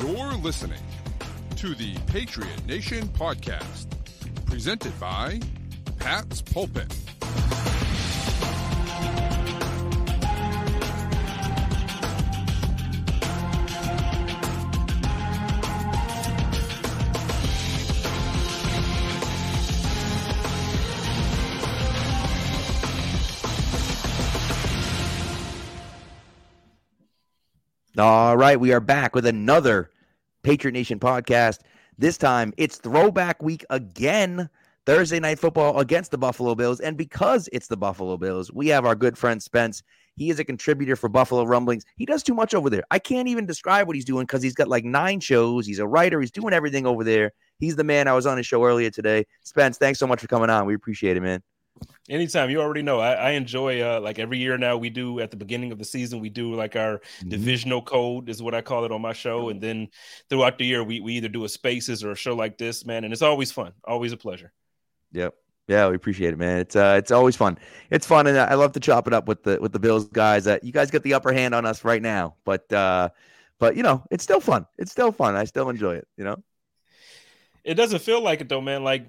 You're listening to the Patriot Nation Podcast, presented by Pat's Pulpit. All right, we are back with another Patriot Nation podcast. This time it's throwback week again. Thursday night football against the Buffalo Bills. And because it's the Buffalo Bills, we have our good friend Spence. He is a contributor for Buffalo Rumblings. He does too much over there. I can't even describe what he's doing because he's got like nine shows. He's a writer. He's doing everything over there. He's the man. I was on his show earlier today. Spence, thanks so much for coming on. We appreciate it, man. Anytime you already know, I, I enjoy uh, like every year now. We do at the beginning of the season, we do like our mm-hmm. divisional code is what I call it on my show, and then throughout the year, we we either do a Spaces or a show like this, man, and it's always fun, always a pleasure. Yep. Yeah, we appreciate it, man. It's uh, it's always fun. It's fun, and I love to chop it up with the with the Bills guys. Uh, you guys get the upper hand on us right now, but uh, but you know, it's still fun. It's still fun. I still enjoy it. You know. It doesn't feel like it though, man. Like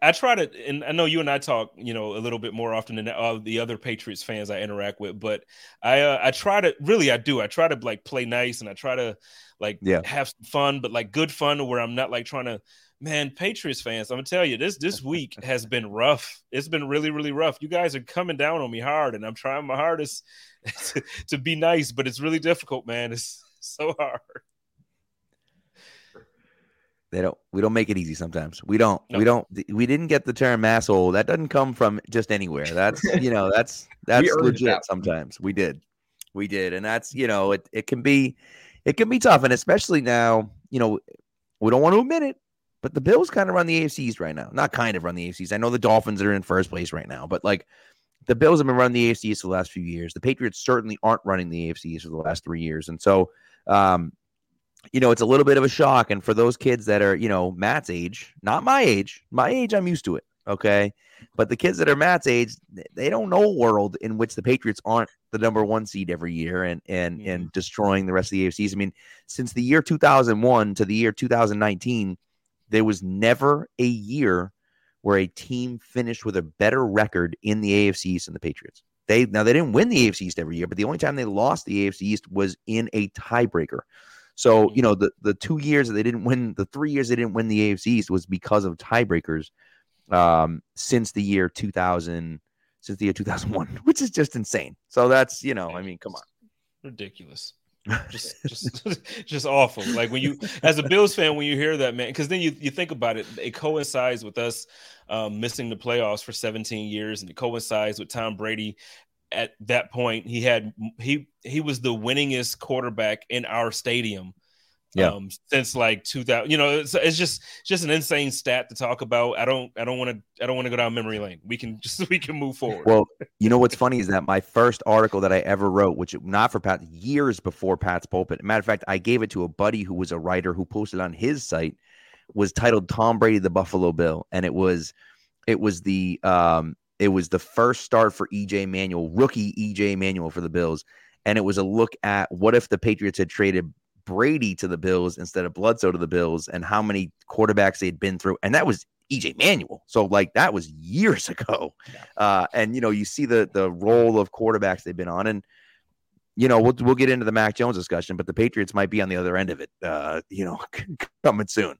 I try to, and I know you and I talk, you know, a little bit more often than all the other Patriots fans I interact with. But I, uh, I try to really, I do. I try to like play nice, and I try to like yeah. have some fun, but like good fun, where I'm not like trying to. Man, Patriots fans, I'm gonna tell you this. This week has been rough. It's been really, really rough. You guys are coming down on me hard, and I'm trying my hardest to, to be nice, but it's really difficult, man. It's so hard. They don't. We don't make it easy sometimes. We don't. We don't. We didn't get the term asshole. That doesn't come from just anywhere. That's you know. That's that's legit. That. Sometimes we did, we did, and that's you know. It it can be, it can be tough, and especially now. You know, we don't want to admit it, but the Bills kind of run the AFCs right now. Not kind of run the AFCs. I know the Dolphins are in first place right now, but like the Bills have been running the AFCs for the last few years. The Patriots certainly aren't running the AFCs for the last three years, and so um, you know, it's a little bit of a shock. And for those kids that are, you know, Matt's age, not my age, my age, I'm used to it. Okay. But the kids that are Matt's age, they don't know a world in which the Patriots aren't the number one seed every year and and mm-hmm. and destroying the rest of the AFCs. I mean, since the year 2001 to the year 2019, there was never a year where a team finished with a better record in the AFC East than the Patriots. They now they didn't win the AFC East every year, but the only time they lost the AFC East was in a tiebreaker. So, you know, the the two years that they didn't win, the three years they didn't win the AFC East was because of tiebreakers um, since the year 2000, since the year 2001, which is just insane. So that's, you know, I mean, come on. Ridiculous. just just just awful like when you as a bills fan when you hear that man because then you, you think about it it coincides with us um, missing the playoffs for 17 years and it coincides with tom brady at that point he had he he was the winningest quarterback in our stadium yeah. Um, since like 2000 you know it's, it's just just an insane stat to talk about. I don't i don't want to i don't want to go down memory lane. We can just we can move forward. Well you know what's funny is that my first article that i ever wrote which not for pat years before pat's pulpit matter of fact i gave it to a buddy who was a writer who posted on his site was titled tom brady the buffalo bill. And it was it was the um it was the first start for EJ Manuel, rookie EJ Manuel for the Bills. And it was a look at what if the Patriots had traded Brady to the Bills instead of Bledsoe to the Bills and how many quarterbacks they'd been through. And that was EJ Manuel. So like that was years ago. Uh, and you know, you see the the role of quarterbacks they've been on. And you know, we'll we'll get into the Mac Jones discussion, but the Patriots might be on the other end of it. Uh, you know, coming soon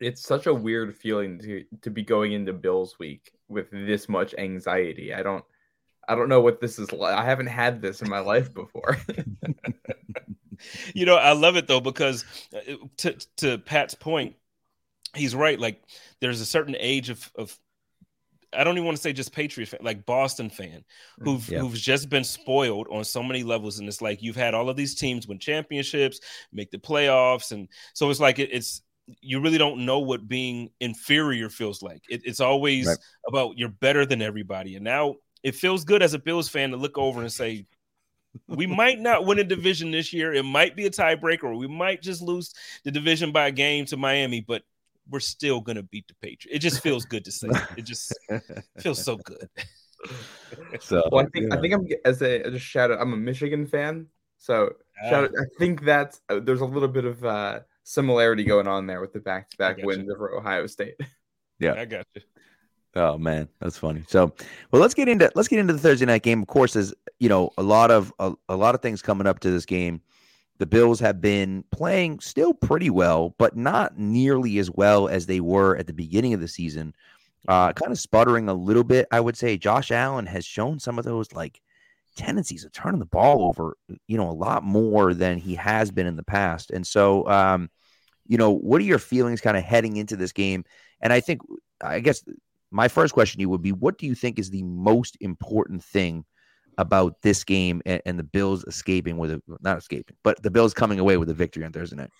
it's such a weird feeling to to be going into Bills week with this much anxiety. I don't I don't know what this is like. I haven't had this in my life before. you know, I love it though because uh, to to Pat's point, he's right. Like there's a certain age of of I don't even want to say just Patriot fan, like Boston fan, who've yeah. who've just been spoiled on so many levels, and it's like you've had all of these teams win championships, make the playoffs, and so it's like it, it's you really don't know what being inferior feels like. It, it's always right. about you're better than everybody. And now it feels good as a Bills fan to look over and say, we might not win a division this year. It might be a tiebreaker, we might just lose the division by a game to Miami, but we're still gonna beat the Patriots. It just feels good to say. It just feels so good. So well, I think yeah. I think I'm as a just shout out. I'm a Michigan fan, so shout out, I think that's uh, there's a little bit of uh similarity going on there with the back to back wins you. over Ohio State. Yeah, I got you. Oh man, that's funny. So, well, let's get into let's get into the Thursday night game. Of course, there's you know a lot of a, a lot of things coming up to this game. The Bills have been playing still pretty well, but not nearly as well as they were at the beginning of the season. Uh, kind of sputtering a little bit, I would say. Josh Allen has shown some of those like tendencies of turning the ball over, you know, a lot more than he has been in the past. And so, um, you know, what are your feelings kind of heading into this game? And I think, I guess, my first question to you would be, what do you think is the most important thing about this game and, and the Bills escaping with a not escaping, but the Bills coming away with a victory on Thursday night?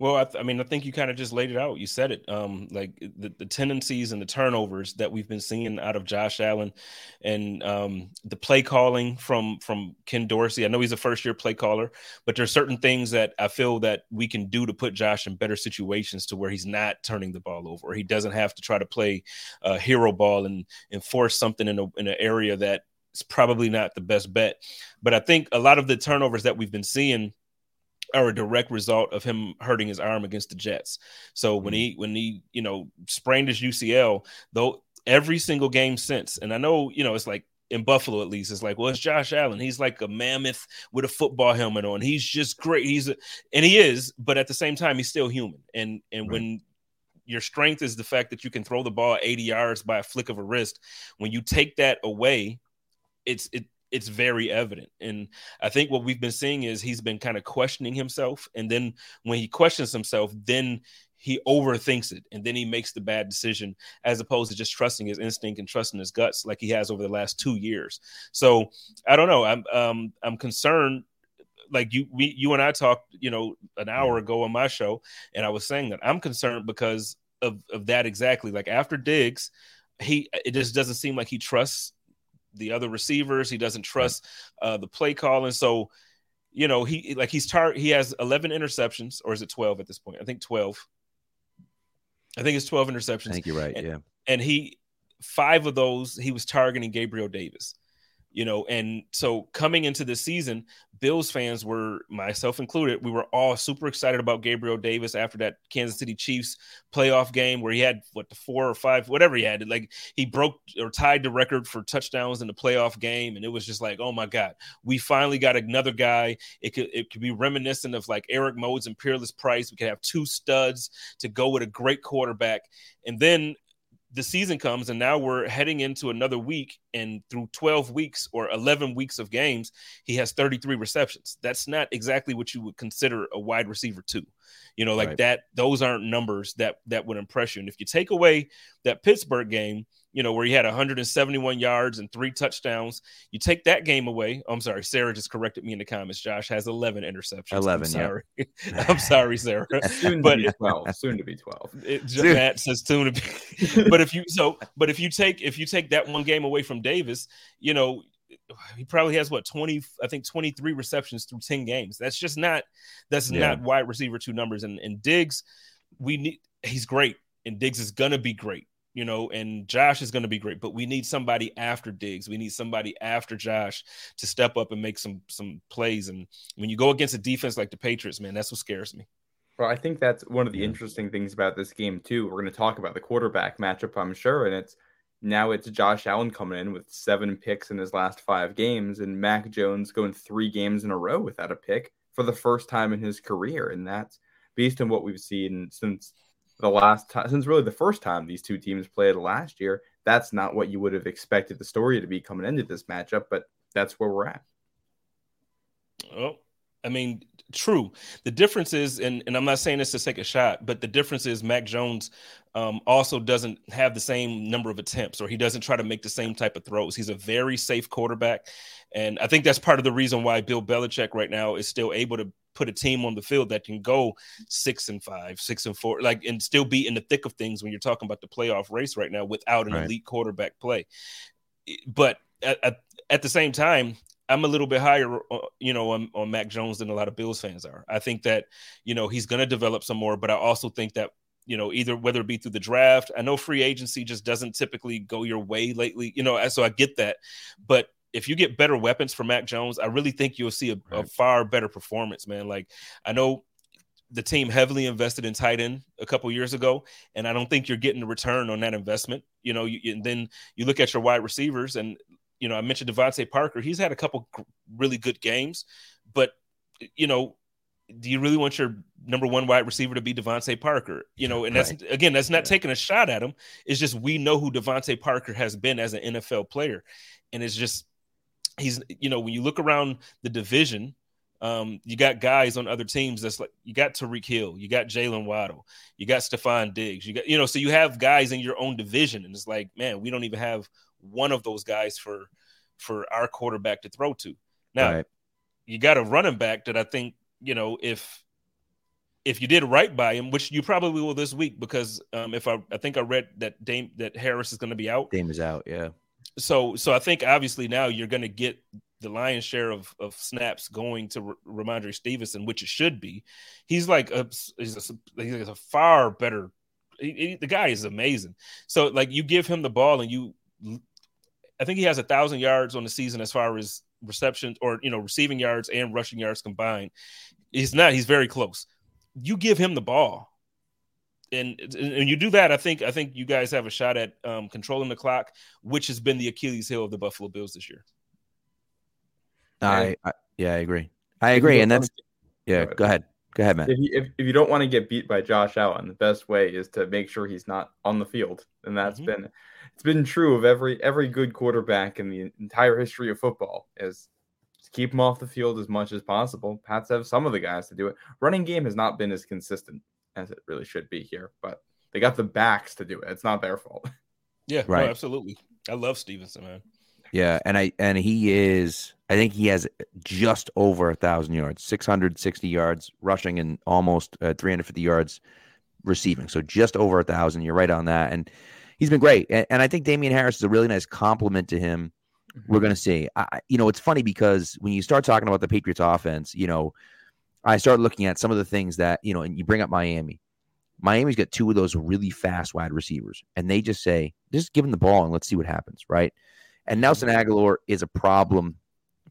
Well, I, th- I, mean, I think you kind of just laid it out. You said it. Um, like the, the tendencies and the turnovers that we've been seeing out of Josh Allen, and um, the play calling from from Ken Dorsey. I know he's a first year play caller, but there's certain things that I feel that we can do to put Josh in better situations to where he's not turning the ball over. He doesn't have to try to play a hero ball and and force something in a in an area that is probably not the best bet. But I think a lot of the turnovers that we've been seeing are a direct result of him hurting his arm against the Jets. So when mm-hmm. he when he you know sprained his UCL, though every single game since, and I know you know it's like in Buffalo at least, it's like well it's Josh Allen. He's like a mammoth with a football helmet on. He's just great. He's a, and he is, but at the same time he's still human. And and right. when your strength is the fact that you can throw the ball 80 yards by a flick of a wrist. When you take that away, it's it it's very evident. And I think what we've been seeing is he's been kind of questioning himself. And then when he questions himself, then he overthinks it and then he makes the bad decision as opposed to just trusting his instinct and trusting his guts like he has over the last two years. So I don't know. I'm um I'm concerned like you we you and I talked, you know, an hour ago on my show, and I was saying that I'm concerned because of of that exactly. Like after Diggs, he it just doesn't seem like he trusts the other receivers. He doesn't trust uh, the play calling. So, you know, he like he's tar- he has 11 interceptions, or is it 12 at this point? I think 12. I think it's 12 interceptions. I think you're right. And, yeah. And he five of those he was targeting Gabriel Davis you know and so coming into the season bills fans were myself included we were all super excited about gabriel davis after that kansas city chiefs playoff game where he had what the four or five whatever he had like he broke or tied the record for touchdowns in the playoff game and it was just like oh my god we finally got another guy. It could it could be reminiscent of like eric moulds and peerless price. We could have two studs to go with a great quarterback. And then the season comes and now we're heading into another week and through 12 weeks or 11 weeks of games he has 33 receptions. That's not exactly what you would consider a wide receiver two. You know like right. that those aren't numbers that that would impress you. And if you take away that pittsburgh game you know, where he had 171 yards and three touchdowns. You take that game away. Oh, I'm sorry, Sarah just corrected me in the comments. Josh has 11 interceptions. 11. I'm sorry. Yeah. I'm sorry, Sarah. soon but, to be 12. Soon to be 12. It, Matt says soon to be. but if you so, but if you take if you take that one game away from Davis, you know, he probably has what 20 i think 23 receptions through 10 games that's just not that's yeah. not wide receiver two numbers and, and diggs we need he's great and diggs is gonna be great you know, and Josh is going to be great, but we need somebody after Diggs. We need somebody after Josh to step up and make some some plays. And when you go against a defense like the Patriots, man, that's what scares me. Well, I think that's one of the interesting things about this game too. We're going to talk about the quarterback matchup, I'm sure, and it's now it's Josh Allen coming in with seven picks in his last five games, and Mac Jones going three games in a row without a pick for the first time in his career, and that's based on what we've seen since the last time, since really the first time these two teams played last year, that's not what you would have expected the story to be coming into this matchup, but that's where we're at. Oh, I mean, true. The difference is, and, and I'm not saying this to take a shot, but the difference is Mac Jones um, also doesn't have the same number of attempts or he doesn't try to make the same type of throws. He's a very safe quarterback. And I think that's part of the reason why Bill Belichick right now is still able to put a team on the field that can go six and five, six and four, like and still be in the thick of things when you're talking about the playoff race right now without an right. elite quarterback play. But at, at, at, the same time, I'm a little bit higher, uh, you know, on, on Mac Jones than a lot of Bills fans are. I think that, you know, he's going to develop some more, but I also think that you know, either whether it be through the draft. I know free agency just doesn't typically go your way lately, you know, so I get that. But if you get better weapons for Mac Jones, I really think you'll see a, right. a, far better performance, man. Like I know the team heavily invested in tight end a couple years ago, and I don't think you're getting the return on that investment. You know, you, and then you look at your wide receivers, and you know I mentioned DeVante Parker. He's had a couple really good games, but you know, do you really want your number one wide receiver to be DeVante Parker? You know, and that's right. again, that's not taking a shot at him. It's just we know who DeVante Parker has been as an NFL player, and it's just he's you know when you look around the division um, you got guys on other teams that's like you got Tyreek Hill, you got Jaylen Waddle, you got Stefon Diggs, you got you know, so you have guys in your own division, and it's like, man, we don't even have one of those guys for for our quarterback to throw to. Now, right. you got a running back that I think you know if if you did right by him, which you probably will this week, because um, if I I think I read that Dame that Harris is going to be out. Dame is out, yeah. So so I think obviously now you're going to get the lion's share of, of snaps going to R- Rhamondre Stevenson, which it should be. He's like a he's a, he's a far better. He, he, the guy is amazing. So like you give him the ball and you, I think he has a thousand yards on the season as far as receptions or you know receiving yards and rushing yards combined. He's not. He's very close. You give him the ball. And, and you do that, I think I think you guys have a shot at um, controlling the clock, which has been the Achilles heel of the Buffalo Bills this year. I, I, yeah, I agree. I agree, and that's yeah. Go ahead. Go ahead, man. If you, if, if you don't want to get beat by Josh Allen, the best way is to make sure he's not on the field, and that's mm-hmm. been it's been true of every every good quarterback in the entire history of football. Is to keep him off the field as much as possible. Pats have some of the guys to do it. Running game has not been as consistent as it really should be here, but they got the backs to do it. It's not their fault. Yeah, right. No, absolutely. I love Stevenson, man. Yeah, and I and he is. I think he has just over a thousand yards, six hundred sixty yards rushing, and almost uh, three hundred fifty yards receiving. So just over a thousand. You're right on that, and he's been great. And, and I think Damien Harris is a really nice compliment to him. Mm-hmm. We're going to see. I, you know, it's funny because when you start talking about the Patriots offense, you know, I start looking at some of the things that you know, and you bring up Miami. Miami's got two of those really fast wide receivers, and they just say, just give them the ball and let's see what happens, right? And Nelson Agholor is a problem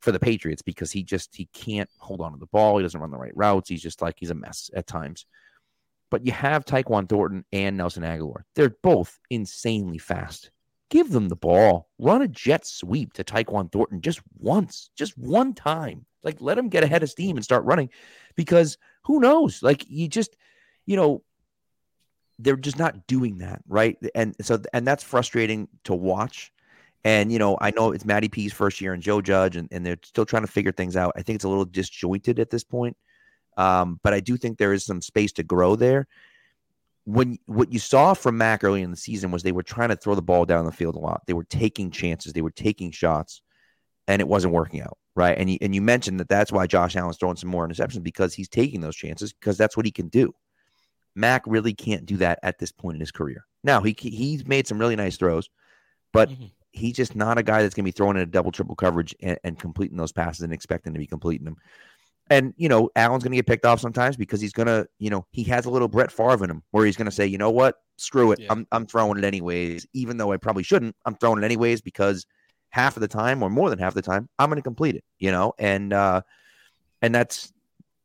for the Patriots because he just he can't hold on to the ball. He doesn't run the right routes. He's just like he's a mess at times. But you have Tyquan Thornton and Nelson Agholor. They're both insanely fast. Give them the ball. Run a jet sweep to Tyquan Thornton just once, just one time. Like let him get ahead of steam and start running because who knows? Like you just, you know, they're just not doing that, right? And so and that's frustrating to watch and you know, I know it's Matty P's first year and Joe Judge, and, and they're still trying to figure things out. I think it's a little disjointed at this point, um, but I do think there is some space to grow there. When what you saw from Mac early in the season was they were trying to throw the ball down the field a lot. They were taking chances, they were taking shots, and it wasn't working out, right? And you and you mentioned that that's why Josh Allen's throwing some more interceptions because he's taking those chances because that's what he can do. Mac really can't do that at this point in his career. Now he he's made some really nice throws, but mm-hmm he's just not a guy that's going to be throwing in a double triple coverage and, and, completing those passes and expecting to be completing them. And you know, Allen's going to get picked off sometimes because he's going to, you know, he has a little Brett Favre in him where he's going to say, you know what, screw it, yeah. I'm I'm throwing it anyways, even though I probably shouldn't. I'm throwing it anyways because half of the time or more than half the time I'm going to complete it, you know, and uh, and that's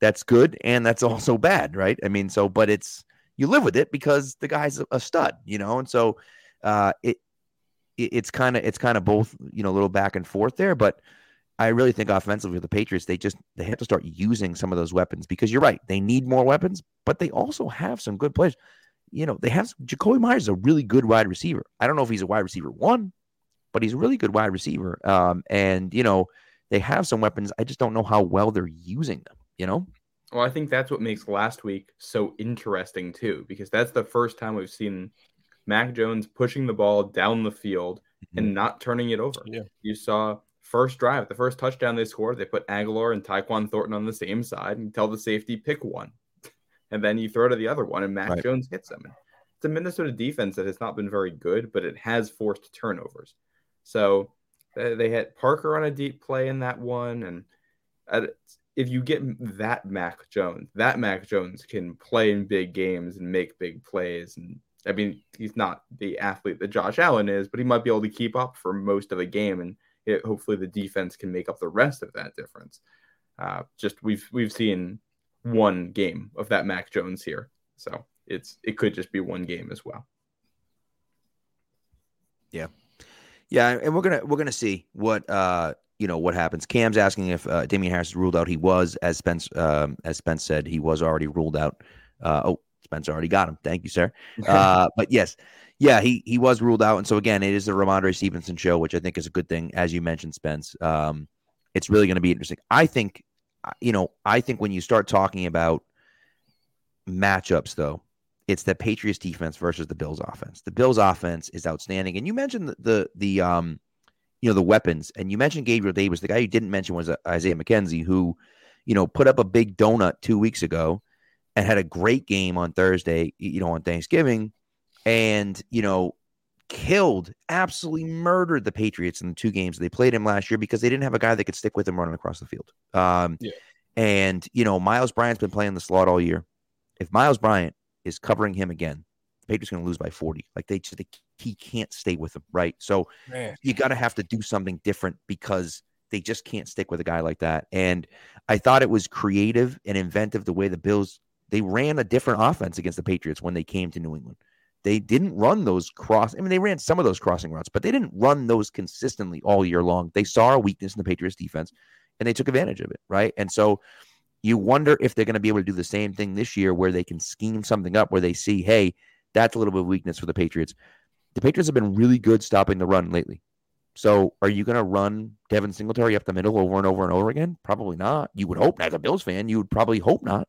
that's good and that's also bad, right? I mean, so but it's you live with it because the guy's a stud, you know, and so uh, it it's kind of it's kind of both you know a little back and forth there but i really think offensively the patriots they just they have to start using some of those weapons because you're right they need more weapons but they also have some good players. You know they have jakobi meyers is a really good wide receiver. I don't know if he's a wide receiver one but he's a really good wide receiver um, and you know they have some weapons. I just don't know how well they're using them you know? Well i think that's what makes last week so interesting too because that's the first time we've seen Mac Jones pushing the ball down the field mm-hmm. and not turning it over. Yeah. You saw first drive, the first touchdown they scored, they put Agholor and Tyquan Thornton on the same side and tell the safety pick one. And then you throw to the other one and Mac right. Jones hits them. It's a Minnesota defense that has not been very good, but it has forced turnovers. So they had Parker on a deep play in that one. And if you get that Mac Jones, that Mac Jones can play in big games and make big plays and I mean, he's not the athlete that Josh Allen is, but he might be able to keep up for most of a game, and it, hopefully the defense can make up the rest of that difference. Uh, just we've we've seen one game of that Mac Jones here. So it's it could just be one game as well. Yeah. Yeah, and we're gonna we're gonna see what uh you know what happens. Cam's asking if uh, Damien Harris is ruled out. He was, as Spence um, as Spence said, he was already ruled out. Uh, oh, Spence already got him. Thank you, sir. Uh, but yes, yeah, he he was ruled out, and so again, it is the Rhamondre Stevenson show, which I think is a good thing, as you mentioned, Spence. Um, it's really going to be interesting. I think, you know, I think when you start talking about matchups, though, it's the Patriots defense versus the Bills offense. The Bills offense is outstanding, and you mentioned the the, the um, you know, the weapons, and you mentioned Gabriel Davis. The guy you didn't mention was uh, Isaiah McKenzie, who, you know, put up a big donut two weeks ago and had a great game on Thursday, you know, on Thanksgiving, and you know, killed, absolutely murdered the Patriots in the two games they played him last year because they didn't have a guy that could stick with him running across the field. Um, yeah. And you know, Myles Bryant's been playing the slot all year. If Myles Bryant is covering him again, the Patriots are going to lose by forty. Like they just they, he can't stay with them, right? So Man. you got to have to do something different because they just can't stick with a guy like that. And I thought it was creative and inventive the way the Bills they ran a different offense against the Patriots when they came to New England. They didn't run those cross. I mean, they ran some of those crossing routes, but they didn't run those consistently all year long. They saw a weakness in the Patriots defense and they took advantage of it, right? And so you wonder if they're going to be able to do the same thing this year where they can scheme something up where they see, hey, that's a little bit of weakness for the Patriots. The Patriots have been really good stopping the run lately. So are you going to run Devin Singletary up the middle over and over and over again? Probably not. You would hope, as a Bills fan, you would probably hope not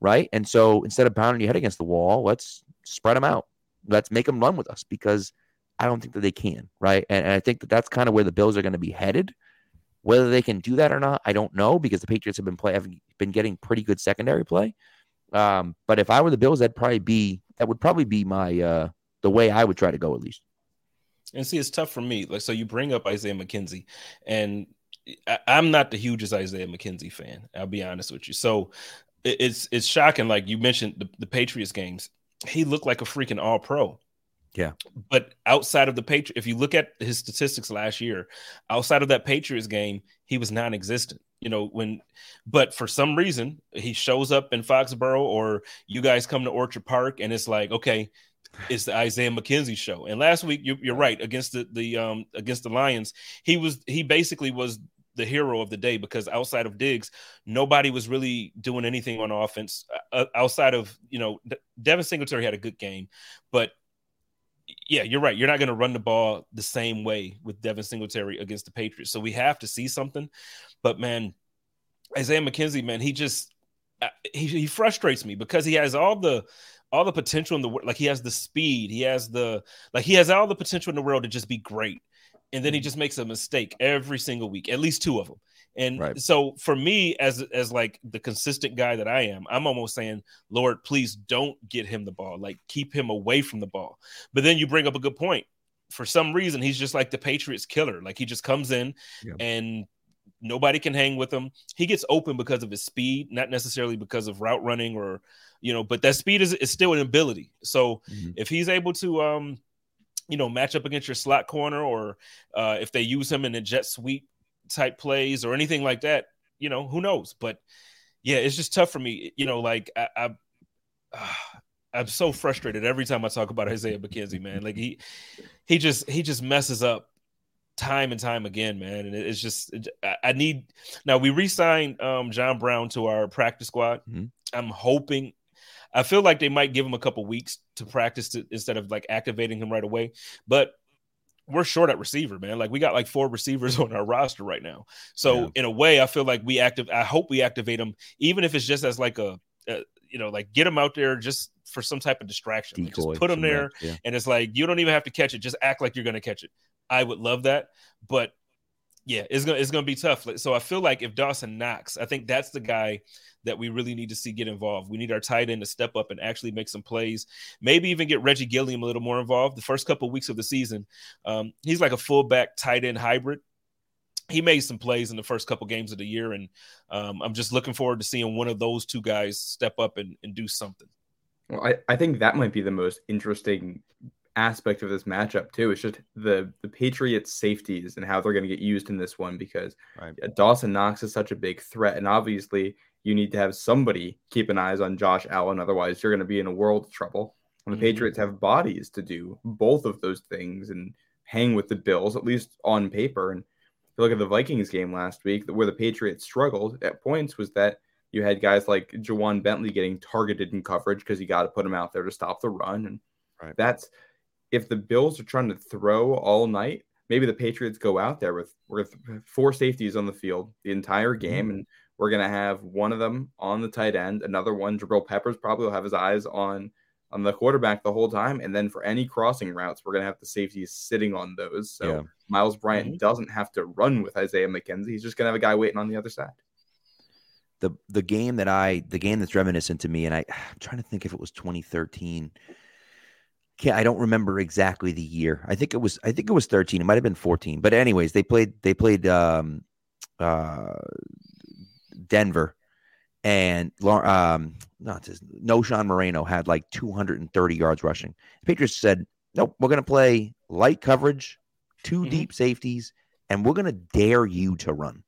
right? And so instead of pounding your head against the wall, let's spread them out. Let's make them run with us because I don't think that they can, right? And, and I think that that's kind of where the Bills are going to be headed. Whether they can do that or not, I don't know because the Patriots have been play have been getting pretty good secondary play. Um, but if I were the Bills, that'd probably be that would probably be my uh, the way I would try to go at least. And see, it's tough for me. Like, so you bring up Isaiah McKenzie, and I, am not the hugest Isaiah McKenzie fan. I'll be honest with you. So it's it's shocking. Like you mentioned the, the Patriots games, he looked like a freaking all pro. Yeah. But outside of the Patriots, if you look at his statistics last year, outside of that Patriots game, he was non-existent. You know, when but for some reason he shows up in Foxborough or you guys come to Orchard Park and it's like, okay, it's the Isaiah McKenzie show. And last week, you, are right against the the um against the Lions, he was he basically was the hero of the day because outside of Diggs, nobody was really doing anything on offense uh, uh outside of you know Devin Singletary had a good game, but yeah, you're right. You're not going to run the ball the same way with Devin Singletary against the Patriots. So we have to see something. But man, Isaiah McKenzie, man, he just uh, he, he frustrates me because he has all the all the potential in the world. like he has the speed, he has the like he has all the potential in the world to just be great and then he just makes a mistake every single week, at least two of them. And right. so for me, as as like the consistent guy that I am, I'm almost saying, Lord, please don't get him the ball. Like keep him away from the ball. But then you bring up a good point. For some reason, he's just like the Patriots killer. Like he just comes in yeah. and nobody can hang with him. He gets open because of his speed, not necessarily because of route running or you know, but that speed is, is still an ability. So mm-hmm. if he's able to um you know, match up against your slot corner or uh, if they use him in a jet sweep type plays or anything like that, you know, who knows? But yeah, it's just tough for me. You know, like I, I uh, I'm so frustrated every time I talk about Isaiah McKenzie, man. Like he he just he just messes up time and time again, man. And it's just I need now we re-signed um, John Brown to our practice squad. Mm-hmm. I'm hoping I feel like they might give him a couple weeks to practice to, instead of like activating him right away. But we're short at receiver, man. Like we got like four receivers on our roster right now. So yeah. in a way, I feel like we active. I hope we activate him, even if it's just as like a, a you know, like get him out there just for some type of distraction. Like just put him there, yeah. and it's like you don't even have to catch it. Just act like you're going to catch it. I would love that, but yeah, it's gonna it's gonna be tough. So I feel like if Dawson Knox, I think that's the guy that we really need to see get involved. We need our tight end to step up and actually make some plays. Maybe even get Reggie Gilliam a little more involved. The first couple of weeks of the season, um, he's like a fullback tight end hybrid. He made some plays in the first couple games of the year, and um, I'm just looking forward to seeing one of those two guys step up and, and do something. Well, I, I think that might be the most interesting aspect of this matchup too. It's just the the Patriots' safeties and how they're going to get used in this one because right. Dawson Knox is such a big threat, and obviously you need to have somebody keep an eyes on Josh Allen. Otherwise, you're going to be in a world of trouble. And the mm-hmm. Patriots have bodies to do both of those things and hang with the Bills, at least on paper. And if you look at the Vikings game last week, where the Patriots struggled at points, was that you had guys like Ja'Whaun Bentley getting targeted in coverage because you got to put him out there to stop the run. And right. that's if the Bills are trying to throw all night, maybe the Patriots go out there with with four safeties on the field the entire game, mm-hmm. and we're gonna have one of them on the tight end, another one. Jabril Peppers probably will have his eyes on on the quarterback the whole time, and then for any crossing routes, we're gonna have the safeties sitting on those. So yeah. Myles Bryant mm-hmm. doesn't have to run with Isaiah McKenzie; he's just gonna have a guy waiting on the other side. The the game that I the game that's reminiscent to me, and I I'm trying to think if it was 2013 can't, I don't remember exactly the year. I think it was I think it was 13. It might have been 14. But anyways, they played they played um uh Denver and um not just Knowshon Moreno had like 230 yards rushing. The Patriots said, "Nope, we're going to play light coverage, 2 mm-hmm. deep safeties, and we're going to dare you to run."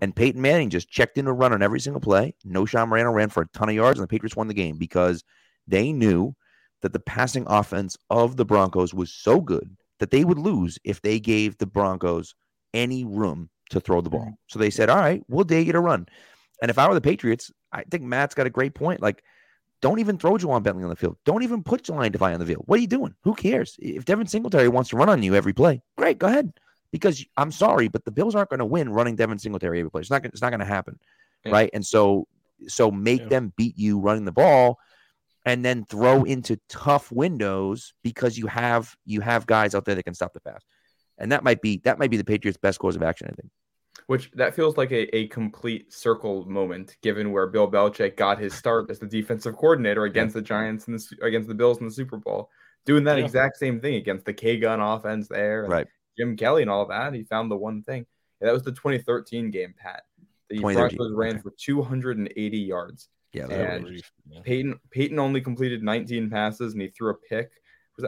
And Peyton Manning just checked in a run on every single play. Knowshon Moreno ran for a ton of yards, and the Patriots won the game because they knew that the passing offense of the Broncos was so good that they would lose if they gave the Broncos any room to throw the ball. So they said, all right, we'll dare it a run. And if I were the Patriots, I think Matt's got a great point. Like, don't even throw Ja'Whaun Bentley on the field. Don't even put Jahlani Tavai on the field. What are you doing? Who cares? If Devin Singletary wants to run on you every play, great, go ahead. Because I'm sorry, but the Bills aren't going to win running Devin Singletary every play. It's not. It's not going to happen, yeah. right? And so, so make yeah. them beat you running the ball and then throw into tough windows because you have you have guys out there that can stop the pass. And that might be that might be the Patriots' best course of action, I think. Which that feels like a, a complete circle moment, given where Bill Belichick got his start as the defensive coordinator against the Giants and the, against the Bills in the Super Bowl, doing that yeah. exact same thing against the K gun offense there, right? Jim Kelly and all that. He found the one thing. Yeah, that was the 2013 game, Pat. The Broncos ran okay. for 280 yards. Yeah, and Peyton Peyton only completed 19 passes and he threw a pick.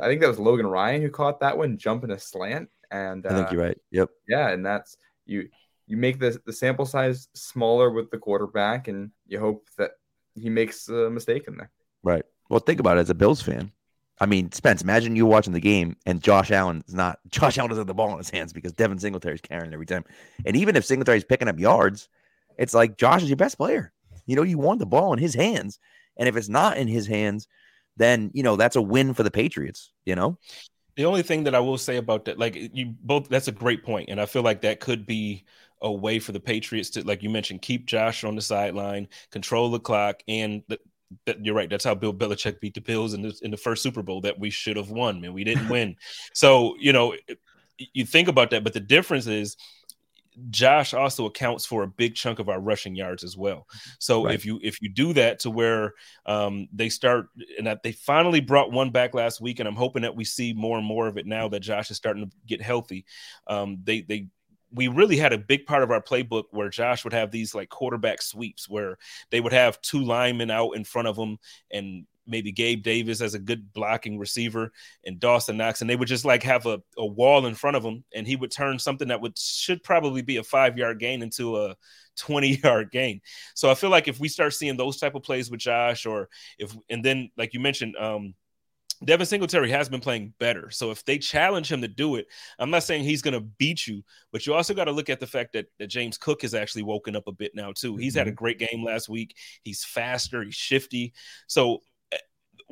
I think that was Logan Ryan who caught that one jumping a slant. And I think uh, you're right. Yep. Yeah, and that's you. You make the the sample size smaller with the quarterback, and you hope that he makes a mistake in there. Right. Well, think about it as a Bills fan. I mean, Spence, imagine you watching the game and Josh Allen is not Josh Allen doesn't have the ball in his hands because Devin Singletary is carrying every time. And even if Singletary is picking up yards, it's like Josh is your best player. You know, you want the ball in his hands. And if it's not in his hands, then, you know, that's a win for the Patriots, you know? The only thing that I will say about that, like you both, that's a great point, And I feel like that could be a way for the Patriots to, like you mentioned, keep Josh on the sideline, control the clock. And the, that you're right. That's how Bill Belichick beat the Bills in the, in the first Super Bowl that we should have won, man. We didn't win. So, you know, you think about that, but the difference is Josh also accounts for a big chunk of our rushing yards as well. So right. if you if you do that to where um, they start and that they finally brought one back last week, and I'm hoping that we see more and more of it now that Josh is starting to get healthy. Um, they they we really had a big part of our playbook where Josh would have these like quarterback sweeps where they would have two linemen out in front of him and maybe Gabe Davis as a good blocking receiver and Dawson Knox, and they would just like have a, a wall in front of him, and he would turn something that would should probably be a five yard gain into a 20 yard gain. So I feel like if we start seeing those type of plays with Josh, or if and then like you mentioned, um, Devin Singletary has been playing better. So if they challenge him to do it, I'm not saying he's going to beat you, but you also got to look at the fact that, that James Cook has actually woken up a bit now, too. He's mm-hmm. had a mm-hmm. great game last week. He's faster, he's shifty. So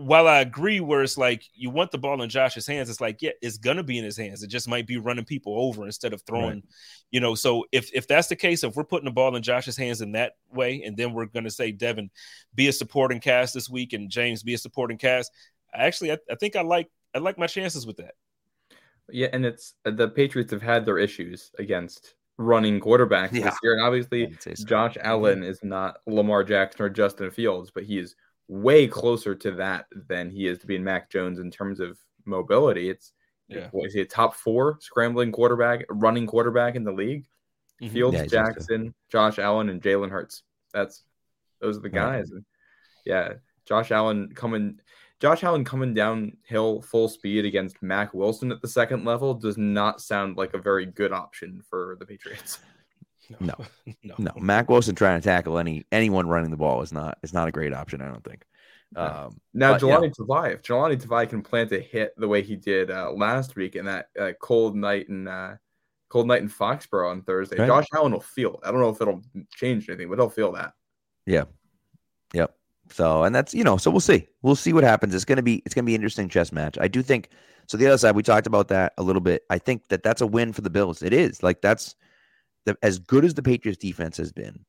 while I agree where it's like you want the ball in Josh's hands, it's like, yeah, it's gonna be in his hands. It just might be running people over instead of throwing, right. you know. So if if that's the case, if we're putting the ball in Josh's hands in that way, and then we're gonna say, Devin, be a supporting cast this week, and James be a supporting cast. Actually, I, I think I like I like my chances with that. Yeah, and it's the Patriots have had their issues against running quarterbacks yeah. this year, and obviously so. Josh Allen is not Lamar Jackson or Justin Fields, but he is way closer to that than he is to being Mac Jones in terms of mobility. It's yeah. what is he a top four scrambling quarterback, running quarterback in the league? Mm-hmm. Fields, yeah, Jackson, Josh Allen, and Jalen Hurts. That's those are the guys. And yeah, Josh Allen coming. Josh Allen coming downhill full speed against Mack Wilson at the second level does not sound like a very good option for the Patriots. No, no, no. Mack Wilson trying to tackle any anyone running the ball is not is not a great option. I don't think. Um, now, Jahlani yeah. Tavai, if Jahlani Tavai can plant a hit the way he did uh, last week in that uh, cold night in uh, cold night in Foxborough on Thursday, right. Josh Allen will feel it. I don't know if it'll change anything, but he'll feel that. Yeah. Yep. So, and that's you know, so we'll see. We'll see what happens. It's gonna be it's gonna be an interesting chess match. I do think. So the other side, we talked about that a little bit. I think that that's a win for the Bills. It is like that's the, as good as the Patriots defense has been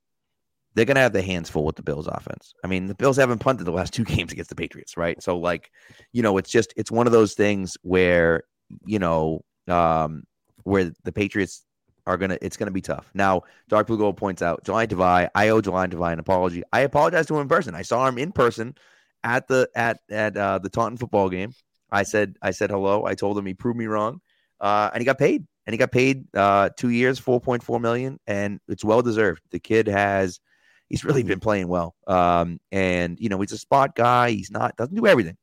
they're going to have their hands full with the Bills offense. I mean, the Bills haven't punted the last two games against the Patriots, right? So, like, you know, it's just, it's one of those things where, you know, um, where the Patriots are going to, it's going to be tough. Now, Dark Blue Gold points out, Jahlani Tavai, I owe Jahlani Tavai an apology. I apologize to him in person. I saw him in person at the, at, at, uh, the Taunton football game. I said, I said hello. I told him he proved me wrong. Uh, and he got paid and he got paid, uh, two years, 4.4 million and it's well deserved. The kid has, he's really been playing well. Um, and you know, he's a spot guy. He's not doesn't do everything.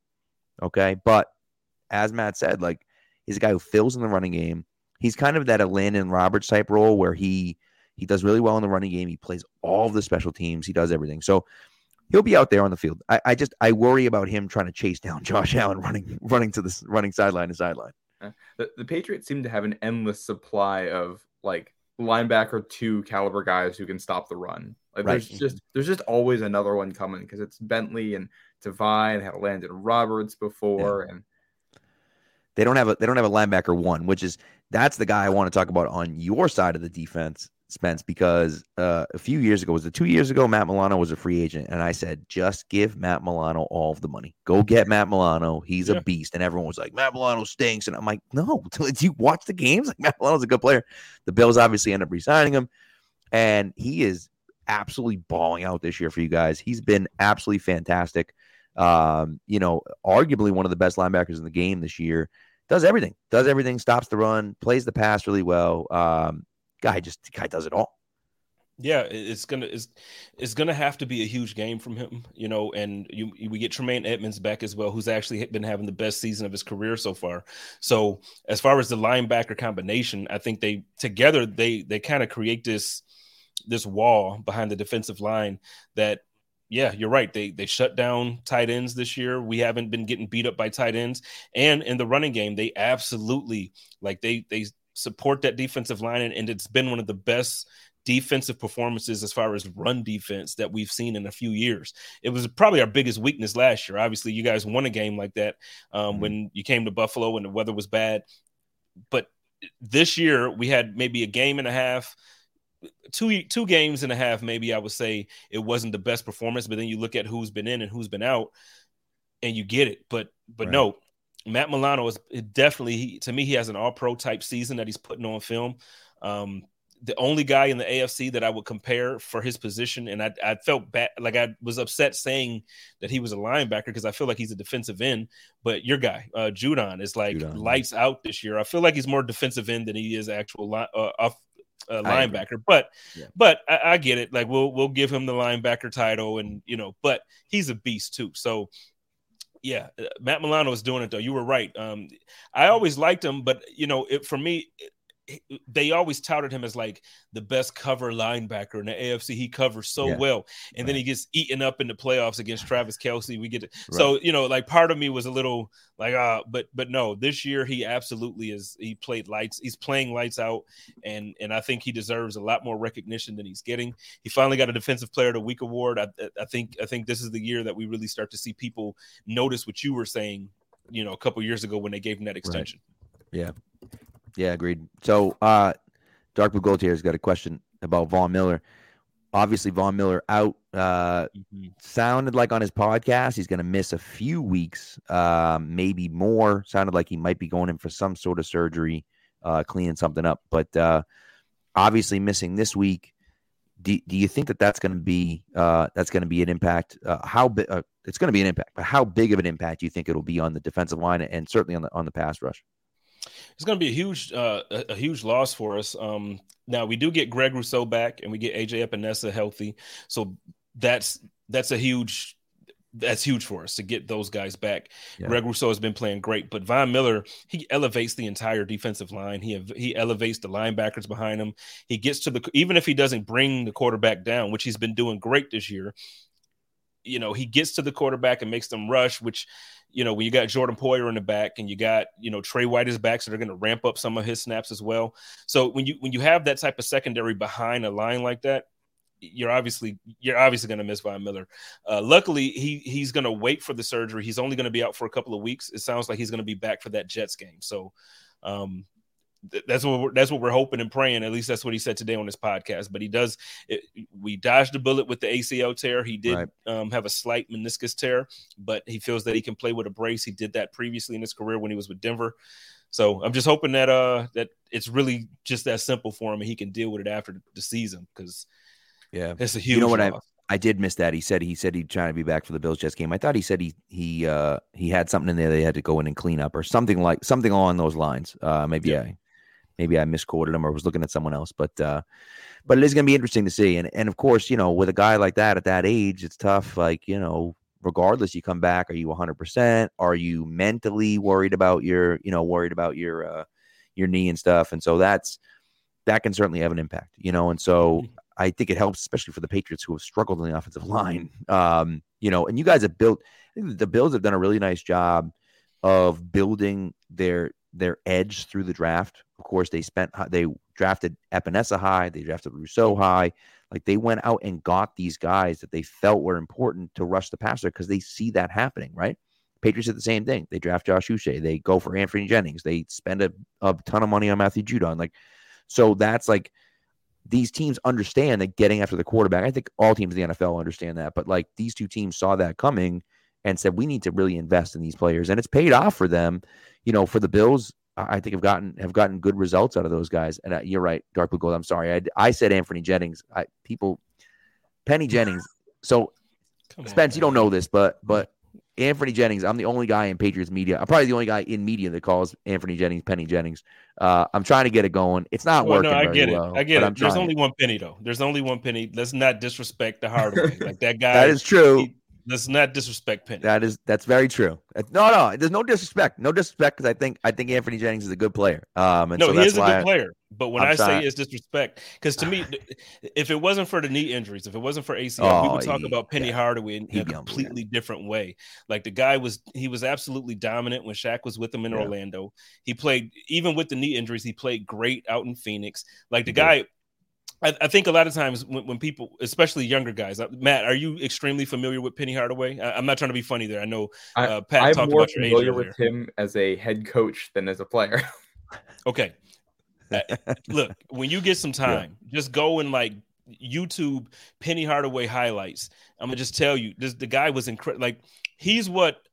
Okay, but as Matt said, like he's a guy who fills in the running game. He's kind of that Elandon Roberts type role where he he does really well in the running game. He plays all the special teams. He does everything. So he'll be out there on the field. I, I just I worry about him trying to chase down Josh Allen running running to the running sideline to sideline. Uh, the, the Patriots seem to have an endless supply of like linebacker two caliber guys who can stop the run. Like right. there's just there's just always another one coming because it's Bentley and Devine had Landon Roberts before yeah. and they don't have a they don't have a linebacker one, which is that's the guy I want to talk about on your side of the defense, Spence, because uh, a few years ago was it two years ago Matt Milano was a free agent, and I said just give Matt Milano all of the money, go get Matt Milano, he's yeah. a beast, and everyone was like Matt Milano stinks, and I'm like no, do you watch the games? Like Matt Milano's a good player. The Bills obviously end up resigning him, and he is absolutely balling out this year for you guys. He's been absolutely fantastic. Um, you know, arguably one of the best linebackers in the game this year. Does everything, does everything, stops the run, plays the pass really well. Um, guy just guy does it all. Yeah, it's gonna it's, it's gonna have to be a huge game from him, you know. And you, we get Tremaine Edmunds back as well, who's actually been having the best season of his career so far. So as far as the linebacker combination, I think they together they they kind of create this this wall behind the defensive line that yeah, you're right. They they shut down tight ends this year. We haven't been getting beat up by tight ends, and in the running game, they absolutely like they they support that defensive line, and, and it's been one of the best defensive performances as far as run defense that we've seen in a few years. It was probably our biggest weakness last year. Obviously, you guys won a game like that um, mm-hmm. when you came to Buffalo and the weather was bad, but this year we had maybe a game and a half two two games and a half, maybe I would say it wasn't the best performance. But then you look at who's been in and who's been out, and you get it. But but right. no, Matt Milano is definitely to me he has an All Pro type season that he's putting on film. Um, the only guy in the AFC that I would compare for his position, and I, I felt bad, like I was upset saying that he was a linebacker because I feel like he's a defensive end. But your guy, uh, Judon, is like Judon, lights out this year. I feel like he's more defensive end than he is actual line, uh, off, uh, linebacker. But yeah. but I, I, get it. Like we'll we'll give him the linebacker title, and you know, but he's a beast too. So yeah, uh, Matt Milano is doing it though. You were right. Um, I always liked him, but you know, it, for me, they always touted him as like the best cover linebacker in the AFC. He covers so yeah. well, and right. then he gets eaten up in the playoffs against Travis Kelce. We get it. Right. So you know, like part of me was a little like, uh, but but no, this year he absolutely is. He played lights. He's playing lights out, and and I think he deserves a lot more recognition than he's getting. He finally got a Defensive Player of the Week award. I, I think I think this is the year that we really start to see people notice what you were saying. You know, a couple years ago when they gave him that extension. Right. Yeah. Yeah, agreed. So, uh, Dark Blue Gold here has got a question about Von Miller. Obviously, Von Miller out. Uh, mm-hmm. Sounded like on his podcast he's going to miss a few weeks, uh, maybe more. Sounded like he might be going in for some sort of surgery, uh, cleaning something up. But uh, obviously, missing this week. Do, do you think that that's going to be uh, that's going to be an impact? Uh, how big? Uh, it's going to be an impact, but how big of an impact do you think it'll be on the defensive line and certainly on the on the pass rush? It's going to be a huge uh, a, a, huge loss for us. Um, now we do get Greg Rousseau back, and we get AJ Epenesa healthy, so that's that's a huge that's huge for us to get those guys back. Yeah. Greg Rousseau has been playing great, but Von Miller he elevates the entire defensive line. He he elevates the linebackers behind him. He gets to the even if he doesn't bring the quarterback down, which he's been doing great this year. You know, he gets to the quarterback and makes them rush, which you know, when you got Jordan Poyer in the back and you got, you know, Tre White is back, so they're going to ramp up some of his snaps as well. So when you when you have that type of secondary behind a line like that, you're obviously you're obviously going to miss Von Miller. Uh, luckily, he he's going to wait for the surgery. He's only going to be out for a couple of weeks. It sounds like he's going to be back for that Jets game. So, um, that's what we're, that's what we're hoping and praying. At least that's what he said today on his podcast. But he does. It, we dodged a bullet with the ACL tear. He did right. um, have a slight meniscus tear, but he feels that he can play with a brace. He did that previously in his career when he was with Denver. So I'm just hoping that uh that it's really just that simple for him and he can deal with it after the season because yeah, it's a huge. You know what loss. I I did miss that. He said he said he'd try to be back for the Bills Jets game. I thought he said he he uh he had something in there they had to go in and clean up or something like something along those lines. Uh maybe yeah. I maybe I misquoted him or was looking at someone else, but uh but it is going to be interesting to see. And and of course, you know, with a guy like that at that age, it's tough. Like you know, regardless, you come back. Are you 100? percent Are you mentally worried about your you know worried about your uh your knee and stuff? And so that's that can certainly have an impact. You know, and so. Mm-hmm I think it helps, especially for the Patriots who have struggled in the offensive line. Um, you know, and you guys have built. the Bills have done a really nice job of building their their edge through the draft. Of course, they spent they drafted Epenesa high, they drafted Rousseau high. Like they went out and got these guys that they felt were important to rush the passer because they see that happening, right? Patriots did the same thing. They draft Josh Uche. They go for Anfernee Jennings. They spend a, a ton of money on Matthew Judon. Like, so that's like these teams understand that getting after the quarterback. I think all teams in the NFL understand that, but like these two teams saw that coming and said we need to really invest in these players, and it's paid off for them. You know, for the Bills, I think have gotten have gotten good results out of those guys. And uh, you're right, Dark Blue Gold. I'm sorry, I, I said Anthony Jennings. I, people, Penny Jennings. So, Spence, you don't know this, but but Anthony Jennings, I'm the only guy in Patriots media. I'm probably the only guy in media that calls Anthony Jennings Penny Jennings. Uh, I'm trying to get it going. It's not well, working. No, I get well, it. I get it. There's only one penny though. There's only one penny. Let's not disrespect the Hardaway. like that guy. that is true. He, let's not disrespect Penny. That is that's very true. No, no, there's no disrespect. No disrespect because I think I think Anthony Jennings is a good player. Um, no, so he is a good I, player. But when I'm i say it's disrespect, because to me, if it wasn't for the knee injuries, if it wasn't for ACL, oh, we would talk he, about Penny yeah. Hardaway in, in a completely different way. Like the guy was, he was absolutely dominant when Shaq was with him in yeah. Orlando. He played even with the knee injuries. He played great out in Phoenix. Like the guy, I, I, think a lot of times when, when, people, especially younger guys, uh, Matt, are you extremely familiar with Penny Hardaway? I, am not trying to be funny there. I know uh, Pat I, talked about your age. I'm more familiar with him as a head coach than as a player. okay, uh, look, when you get some time, yeah. just go and like YouTube Penny Hardaway highlights. I'm gonna just tell you, this the guy was incredible. Like he's what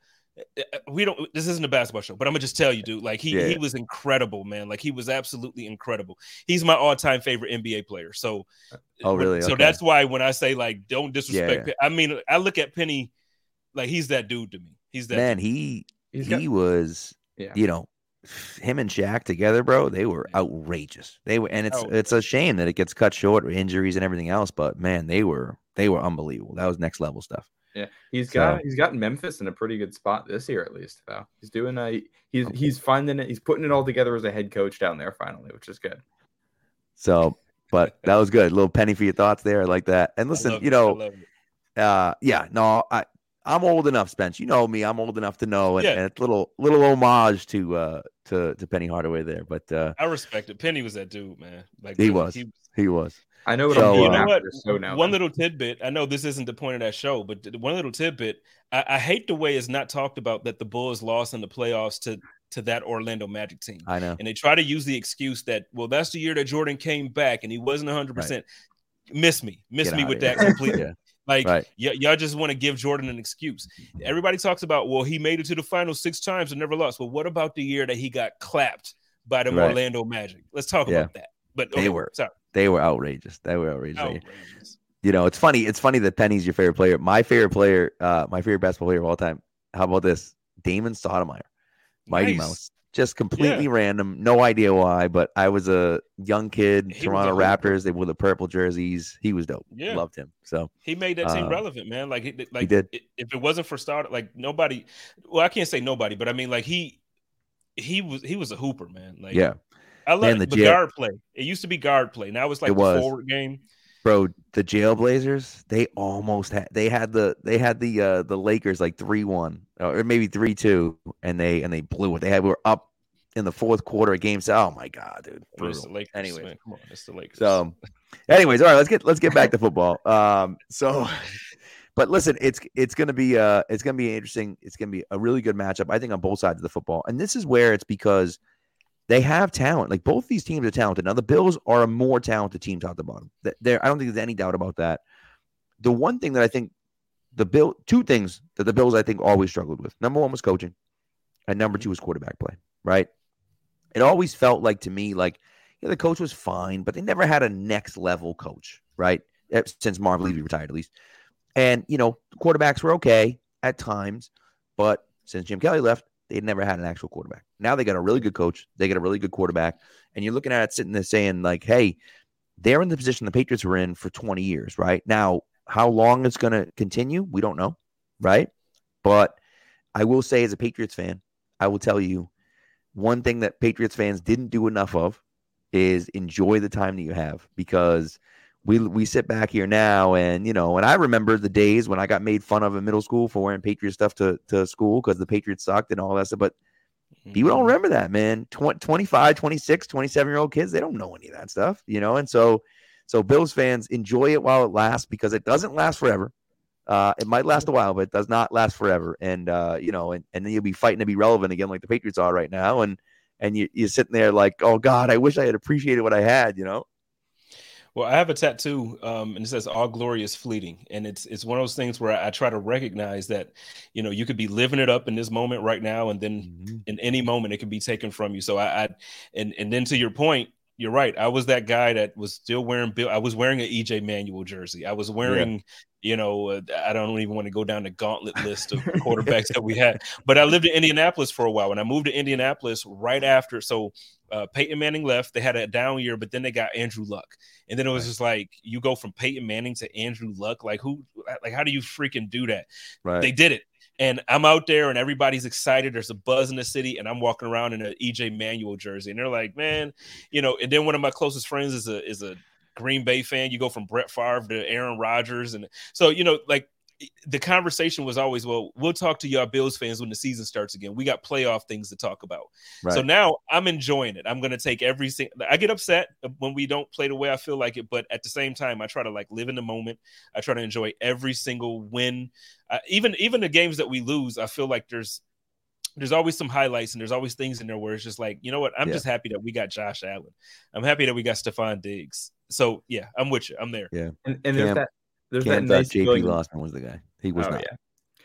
we don't. This isn't a basketball show, but I'm gonna just tell you, dude. Like he yeah. he was incredible, man. Like he was absolutely incredible. He's my all time favorite NBA player. So, oh really? So okay. that's why when I say like don't disrespect, yeah. I mean I look at Penny like he's that dude to me. He's that man. Dude. He he's he got, was. Yeah. You know, him and Shaq together, bro, they were outrageous. They were, and it's oh. it's a shame that it gets cut short, injuries and everything else. But man, they were they were unbelievable. That was next level stuff. Yeah, he's got so, he's got Memphis in a pretty good spot this year, at least. Though he's doing a he's okay. he's finding it. He's putting it all together as a head coach down there finally, which is good. So, but that was good. A little penny for your thoughts there, I like that. And listen, you know, uh, yeah, no, I I'm old enough, Spence. You know me. I'm old enough to know, and, yeah. and it's a little little homage to uh to to Penny Hardaway there. But uh I respect it. Penny was that dude, man. Like he was. He, he was. I know what so, I'm uh, you know what? So now, one little tidbit. I know this isn't the point of that show, but one little tidbit. I, I hate the way it's not talked about that the Bulls lost in the playoffs to to that Orlando Magic team. I know. And they try to use the excuse that, well, that's the year that Jordan came back and he wasn't 100%. Right. Miss me. Miss Get me with that completely. yeah. Like right. y- y'all just want to give Jordan an excuse. Everybody talks about, well, he made it to the final six times and never lost. Well, what about the year that he got clapped by the right. Orlando Magic? Let's talk yeah. about that. But okay, they were sorry. They were outrageous. They were outrageous. outrageous. You know, it's funny. It's funny that Penny's your favorite player. My favorite player, uh, my favorite basketball player of all time. How about this? Damon Stoudemire, Mighty nice. Mouse. just completely yeah. random. No idea why, but I was a young kid. He Toronto Raptors. They wore the purple jerseys. He was dope. Yeah, loved him. So he made that team uh, relevant, man. Like, like he did. If it wasn't for start, like nobody. Well, I can't say nobody, but I mean, like he, he was he was a hooper, man. Like, yeah, I love man, the, the guard play. It used to be guard play. Now it's like it the was. forward game. Bro the Jail Blazers they almost had they had the they had the uh the lakers like 3-1 or maybe 3-2 and they and they blew it. They had we were up in the fourth quarter of games. Oh my god dude. Lakers, anyway come on it's the lakers. So anyways all right let's get let's get back to football. Um so but listen it's it's gonna be uh it's gonna be interesting. It's gonna be a really good matchup i think on both sides of the football. And this is where it's because they have talent. Like both these teams are talented. Now the Bills are a more talented team top to bottom. There, I don't think there's any doubt about that. The one thing that I think the Bill, two things that the Bills I think always struggled with. Number one was coaching, and number two was quarterback play. Right? It always felt like to me like yeah, the coach was fine, but they never had a next level coach. Right? Eh, since Marv Levy retired, at least. And you know, quarterbacks were okay at times, but since Jim Kelly left, they never had an actual quarterback. Now they got a really good coach. They got a really good quarterback. And you're looking at it sitting there saying, like, hey, they're in the position the Patriots were in for 20 years, right? Now, how long it's going to continue, we don't know, right? But I will say, as a Patriots fan, I will tell you one thing that Patriots fans didn't do enough of is enjoy the time that you have because – we we sit back here now and you know and i remember the days when i got made fun of in middle school for wearing patriot stuff to, to school because the patriots sucked and all that stuff but. People don't mm-hmm. remember that man 20, 25 26 27 year old kids they don't know any of that stuff you know and so so bills fans enjoy it while it lasts because it doesn't last forever uh, it might last a while, but it does not last forever. And uh, you know, and, and then you'll be fighting to be relevant again, like the Patriots are right now. And and you, you're sitting there like, oh God, I wish I had appreciated what I had, you know. Well, I have a tattoo, um, and it says "All glory is fleeting," and it's it's one of those things where I, I, try to recognize that, you know, you could be living it up in this moment right now, and then mm-hmm. in any moment it can be taken from you. So I, I, and and then to your point, you're right. I was that guy that was still wearing Bill. I was wearing an EJ Manuel jersey. I was wearing, yeah. you know, uh, I don't even want to go down the gauntlet list of quarterbacks that we had. But I lived in Indianapolis for a while. When I moved to Indianapolis right after, so uh, Peyton Manning left. They had a down year, but then they got Andrew Luck, and then it was right. just like you go from Peyton Manning to Andrew Luck. Like who? Like how do you freaking do that? Right. They did it, and I'm out there, and everybody's excited. There's a buzz in the city, and I'm walking around in an EJ Manuel jersey, and they're like, man, you know. And then one of my closest friends is a is a Green Bay fan. You go from Brett Favre to Aaron Rodgers, and so you know, like the conversation was always, well, we'll talk to y'all Bills fans when the season starts again. We got playoff things to talk about. Right. So now I'm enjoying it. I'm going to take every single, I get upset when we don't play the way I feel like it, but at the same time, I try to like live in the moment. I try to enjoy every single win. Uh, even, even the games that we lose, I feel like there's, there's always some highlights and there's always things in there where it's just like, you know what? I'm yeah. just happy that we got Josh Allen. I'm happy that we got Stefon Diggs. So yeah, I'm with you. I'm there. Yeah. And, and there's that there's Can't that nice JP feeling. Losman was the guy. He was oh, not. Yeah.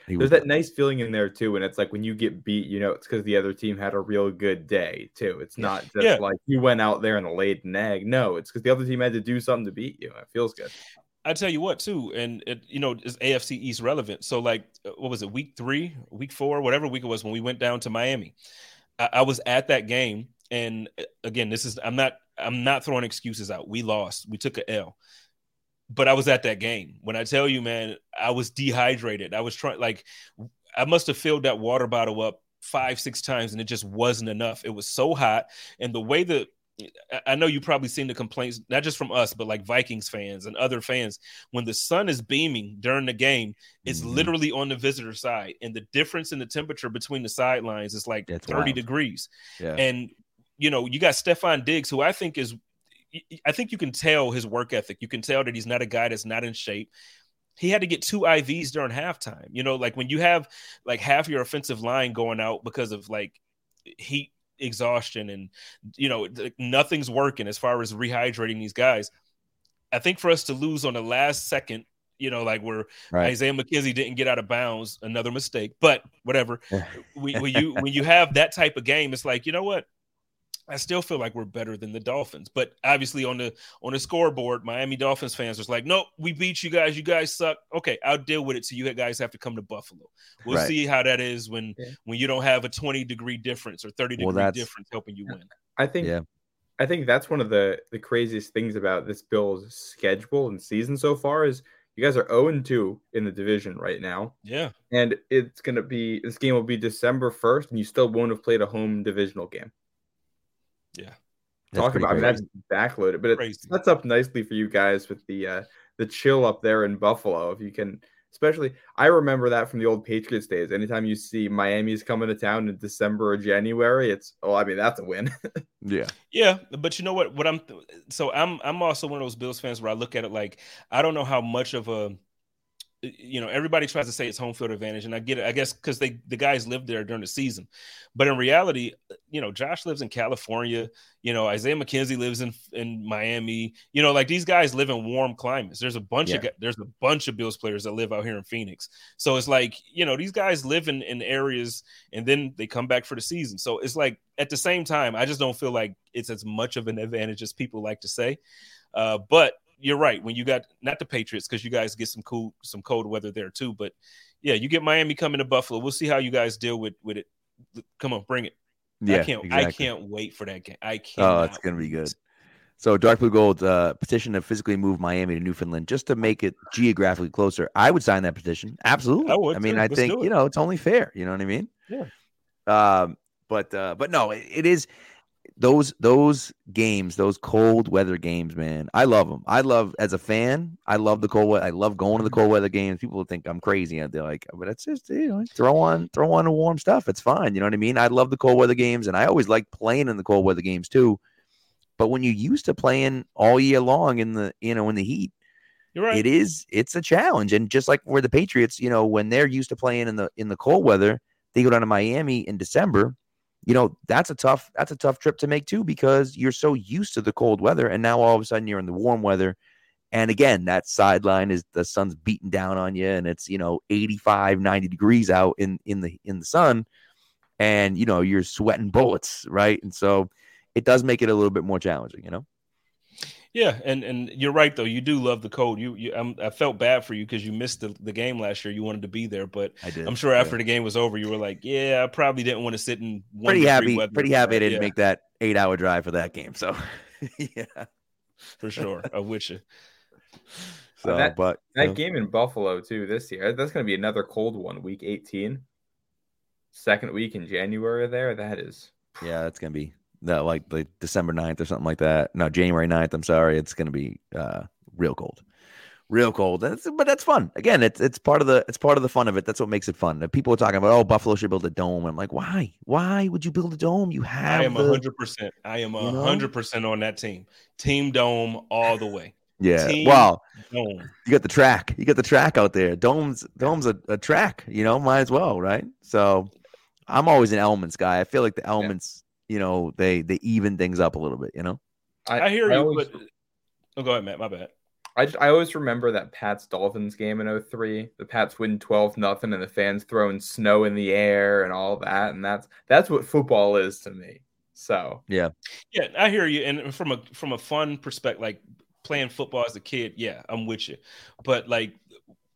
He there's that nice feeling in there too, and it's like when you get beat, you know, it's because the other team had a real good day too. It's not just yeah. like you went out there and laid an egg. No, it's because the other team had to do something to beat you. It feels good. I tell you what, too, and it, you know, is AFC East relevant? So, like, uh, what was it, week three, week four, whatever week it was when we went down to Miami? I, I was at that game, and uh, again, this is I'm not I'm not throwing excuses out. We lost, we took a L but I was at that game. When I tell you, man, I was dehydrated. I was trying, like, I must have filled that water bottle up five, six times, and it just wasn't enough. It was so hot, and the way that I know you probably seen the complaints, not just from us, but like Vikings fans and other fans. When the sun is beaming during the game, it's mm-hmm. literally on the visitor side, and the difference in the temperature between the sidelines is like That's 30 wild. degrees. Yeah. And you know, you got Stefon Diggs, who I think is I think you can tell his work ethic. You can tell that he's not a guy that's not in shape. He had to get two IVs during halftime. You know, like when you have like half your offensive line going out because of like heat exhaustion and you know nothing's working as far as rehydrating these guys. I think for us to lose on the last second, you know, like where right. Isaiah McKenzie didn't get out of bounds, another mistake. But whatever. when you when you have that type of game, it's like you know what I still feel like we're better than the Dolphins. But obviously on the on the scoreboard, Miami Dolphins fans was like, "Nope, we beat you guys. You guys suck." Okay, I'll deal with it. So you guys have to come to Buffalo. We'll right. see how that is when yeah. when you don't have a 20 degree difference or 30 degree well, difference helping you win. I think yeah. I think that's one of the the craziest things about this Bills schedule and season so far is you guys are 0 2 in the division right now. Yeah. And it's going to be this game will be December 1st and you still won't have played a home divisional game. Yeah. Talk about I mean, that's backloaded, but it sets up nicely for you guys with the uh the chill up there in Buffalo. If you can especially I remember that from the old Patriots days. Anytime you see Miami's coming to town in December or January, it's oh, I mean that's a win. yeah. Yeah, but you know what what I'm so I'm I'm also one of those Bills fans where I look at it like I don't know how much of a you know everybody tries to say it's home field advantage and i get it. I guess because they the guys live there during the season. But in reality you know josh lives in california. You know isaiah mckenzie lives in in miami. You know like these guys live in warm climates. There's a bunch yeah. of there's a bunch of bills players that live out here in phoenix. So it's like you know these guys live in in areas and then they come back for the season. So it's like at the same time i just don't feel like it's as much of an advantage as people like to say. Uh, but you're right. When you got not the Patriots, because you guys get some cool, some cold weather there too. But yeah, you get Miami coming to Buffalo. We'll see how you guys deal with with it. Come on, bring it. Yeah, I can't. Exactly. I can't wait for that game. I can't. Oh, it's gonna be good. So Dark Blue Gold uh, petition to physically move Miami to Newfoundland just to make it geographically closer. I would sign that petition. Absolutely. I, would, I mean, too. I Let's think you know it's only fair. You know what I mean? Yeah. Um, but uh, but no, it, it is those those games, those cold weather games, man, I love them. I love as a fan, I love the cold weather. I love going to the cold weather games. People think I'm crazy, and they're like, but it's just you know, throw on throw on the warm stuff. It's fine. You know what I mean? I love the cold weather games, and I always like playing in the cold weather games too. But when you're used to playing all year long in the you know in the heat, right. It is it's a challenge, and just like where the Patriots, you know, when they're used to playing in the in the cold weather, they go down to Miami in December you know that's a tough that's a tough trip to make too because you're so used to the cold weather and now all of a sudden you're in the warm weather and again that sideline is the sun's beating down on you and it's you know 85 90 degrees out in in the in the sun and you know you're sweating bullets right? And so it does make it a little bit more challenging you know yeah, and and you're right though. You do love the cold. You, you I'm, i felt bad for you because you missed the, the game last year. You wanted to be there, but I did. I'm sure after yeah. the game was over, you were like, "Yeah, I probably didn't want to sit in." pretty happy. Pretty happy I didn't yeah. make that eight hour drive for that game. So, yeah, for sure. I wish you. So, that, but that know. game in Buffalo too this year. That's going to be another cold one. Week 18, second week in January. There, that is. Yeah, that's going to be that like like December 9th or something like that. No, January 9th. I'm sorry. It's going to be uh, real cold. Real cold. That's, but that's fun. Again, it's it's part of the it's part of the fun of it. That's what makes it fun. People are talking about, oh, Buffalo should build a dome. I'm like, why? Why would you build a dome? You have. I am hundred percent. I am hundred percent on that team. Team dome all the way. Yeah. Team wow. Dome. You got the track. You got the track out there. Dome's dome's a, a track. You know, might as well, right? So, I'm always an elements guy. I feel like the elements you know they they even things up a little bit. You know, I, I hear I you, always, but oh, go ahead, Matt. My bad. I, I always remember that Pats Dolphins game in 03. The Pats win 12 nothing and the fans throwing snow in the air and all that. And that's that's what football is to me. So yeah. Yeah, I hear you. And from a from a fun perspective, like playing football as a kid, yeah, I'm with you. But like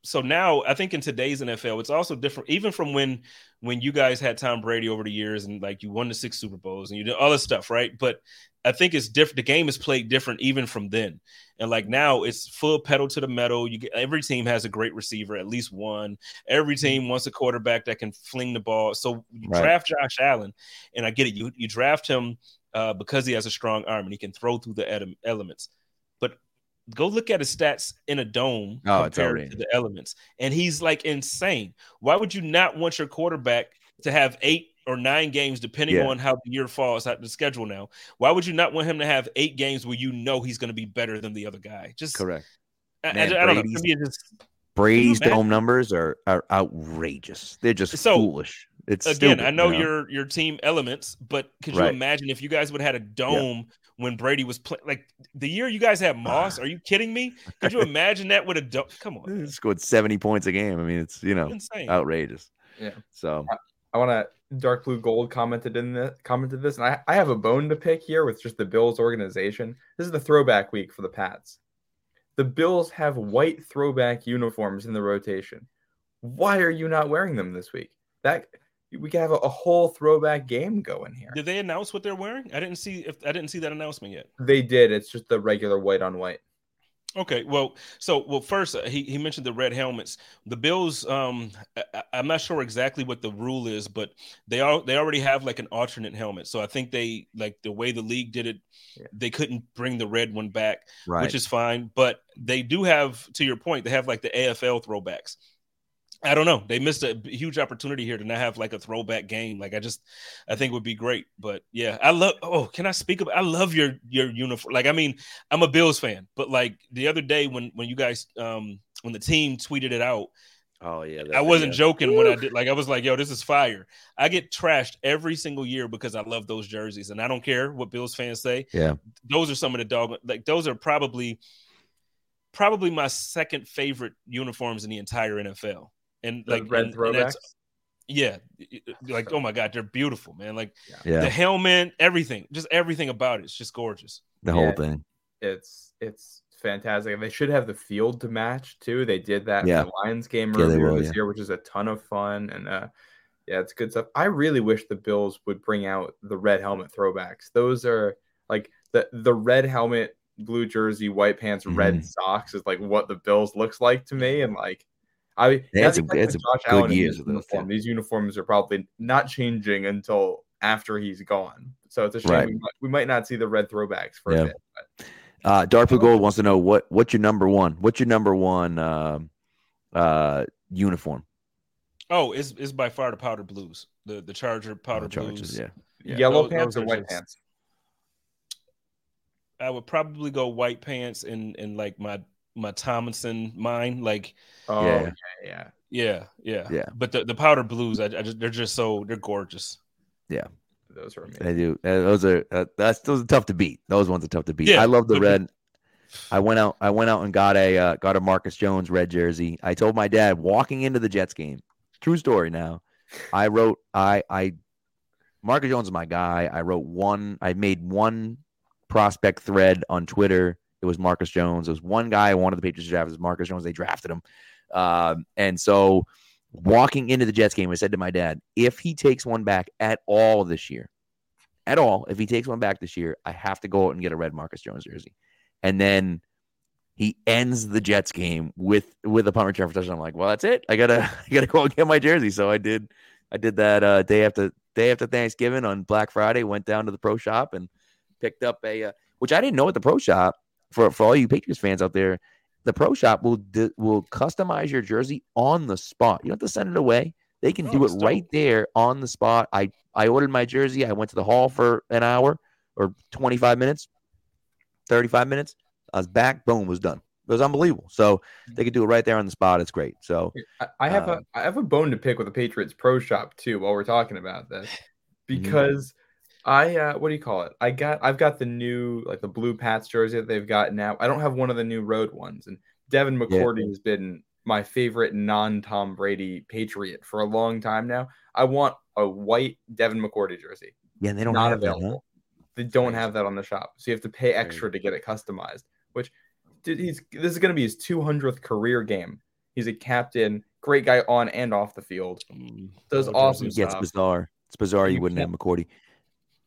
so now I think in today's NFL, it's also different, even from when when you guys had Tom Brady over the years and like you won the six Super Bowls and you did all this stuff, right? But I think it's different. The game is played different even from then. And like now it's full pedal to the metal. You get every team has a great receiver, at least one. Every mm-hmm. team wants a quarterback that can fling the ball. So you right. draft Josh Allen, and I get it. You you draft him uh, because he has a strong arm and he can throw through the elements go look at his stats in a dome oh, compared to the elements, and he's like insane. Why would you not want your quarterback to have eight or nine games, depending yeah. on how the year falls out the schedule now? Why would you not want him to have eight games where you know he's going to be better than the other guy? Just correct. I, Man, I, I don't know. Just, Brady's dome numbers are are outrageous. They're just so, foolish. It's again, stupid, I know, you know, your your team elements, but could you right. imagine if you guys would have had a dome yeah when Brady was playing. Like the year you guys had Moss, are you kidding me? Could you imagine that with a do- come on? Scored seventy points a game. I mean, it's you know insane, outrageous. Yeah. So I want to dark blue gold commented in the commented this, and I, I have a bone to pick here with just the Bills organization. This is the throwback week for the Pats. The Bills have white throwback uniforms in the rotation. Why are you not wearing them this week? That we can have a, a, whole throwback game going here. Did they announce what they're wearing? I didn't see if I didn't see that announcement yet. They did. It's just the regular white on white. Okay, well, so well, first uh, he, he mentioned the red helmets. The Bills, um, I, am not sure exactly what the rule is, but they are they already have like an alternate helmet. So I think they like the way the league did it, yeah. they couldn't bring the red one back, right. which is fine. But they do have, to your point, they have like the AFL throwbacks. I don't know. They missed a huge opportunity here to not have like a throwback game. Like I just, I think would be great. But yeah, I love. Oh, can I speak about? I love your your uniform. Like I mean, I'm a Bills fan, but like the other day when when you guys um when the team tweeted it out. Oh yeah, I wasn't yeah. joking when I did. Like I was like, "Yo, this is fire." I get trashed every single year because I love those jerseys, and I don't care what Bills fans say. Yeah, those are some of the dog. Like those are probably, probably my second favorite uniforms in the entire NFL and the like red and, throwbacks. And yeah, like oh my god, they're beautiful, man. Like yeah. the helmet, everything, just everything about it. It's just gorgeous. The whole yeah, thing. It's it's fantastic. They should have the field to match too. They did that yeah. the Lions game earlier will, this year, which is a ton of fun. And uh yeah, it's good stuff. I really wish the Bills would bring out the red helmet throwbacks. Those are like the the red helmet, blue jersey, white pants, mm-hmm. red socks is like what the Bills looks like to me. And like I that's a, it's a Josh good Allen years of uniform. These uniforms are probably not changing until after he's gone. So it's a shame right. we, might, we, might, not see the red throwbacks for yeah. a bit. But. Uh, Dark Blue Gold wants to know what what's your number one? What's your number one uh, uh, uniform? Oh, it's, it's by far the powder blues, the the Charger powder oh, Chargers, blues. Yeah, yeah. yellow those, pants those or white just, pants. I would probably go white pants and and like my my Tomlinson mind. Like, oh yeah, yeah, yeah, yeah, yeah. But the, the powder blues, I, I just they're just so they're gorgeous. Yeah, those are amazing. They do. Uh, those are uh, that's those are tough to beat. Those ones are tough to beat. Yeah, I love the red. I went out. I went out and got a uh, got a Marcus Jones red jersey. I told my dad walking into the Jets game. True story. Now, I wrote. I I Marcus Jones is my guy. I wrote one. I made one prospect thread on Twitter it was Marcus Jones. It was one guy one of the Patriots draft. was Marcus Jones. They drafted him. Um, and so walking into the Jets game, I said to my dad, if he takes one back at all this year, at all, if he takes one back this year, I have to go out and get a red Marcus Jones jersey. And then he ends the Jets game with with a punt return for touchdown. I'm like, well, that's it. I gotta I gotta go get my jersey. So I did I did that uh, day after day after Thanksgiving on Black Friday. Went down to the pro shop and picked up a uh, which I didn't know at the pro shop for for all you Patriots fans out there, the pro shop will will customize your jersey on the spot. You don't have to send it away. They can do it dope. right there on the spot. I I ordered my jersey. I went to the hall for an hour or 25 minutes, 35 minutes. I was back. Boom, was done. It was unbelievable. So they could do it right there on the spot. It's great. So I have uh, a I have a bone to pick with the Patriots Pro Shop too. While we're talking about this, because I uh, what do you call it? I got I've got the new like the blue Pats jersey that they've got now. I don't have one of the new road ones. And Devin McCourty yeah. has been my favorite non Tom Brady Patriot for a long time now. I want a white Devin McCourty jersey. Yeah, they don't not have available. That, huh? They don't have that on the shop, so you have to pay extra to get it customized. Which he's this is going to be his 200th career game. He's a captain, great guy on and off the field. Mm, Does awesome stuff. Yeah, it's bizarre. It's bizarre you, you wouldn't have McCourty.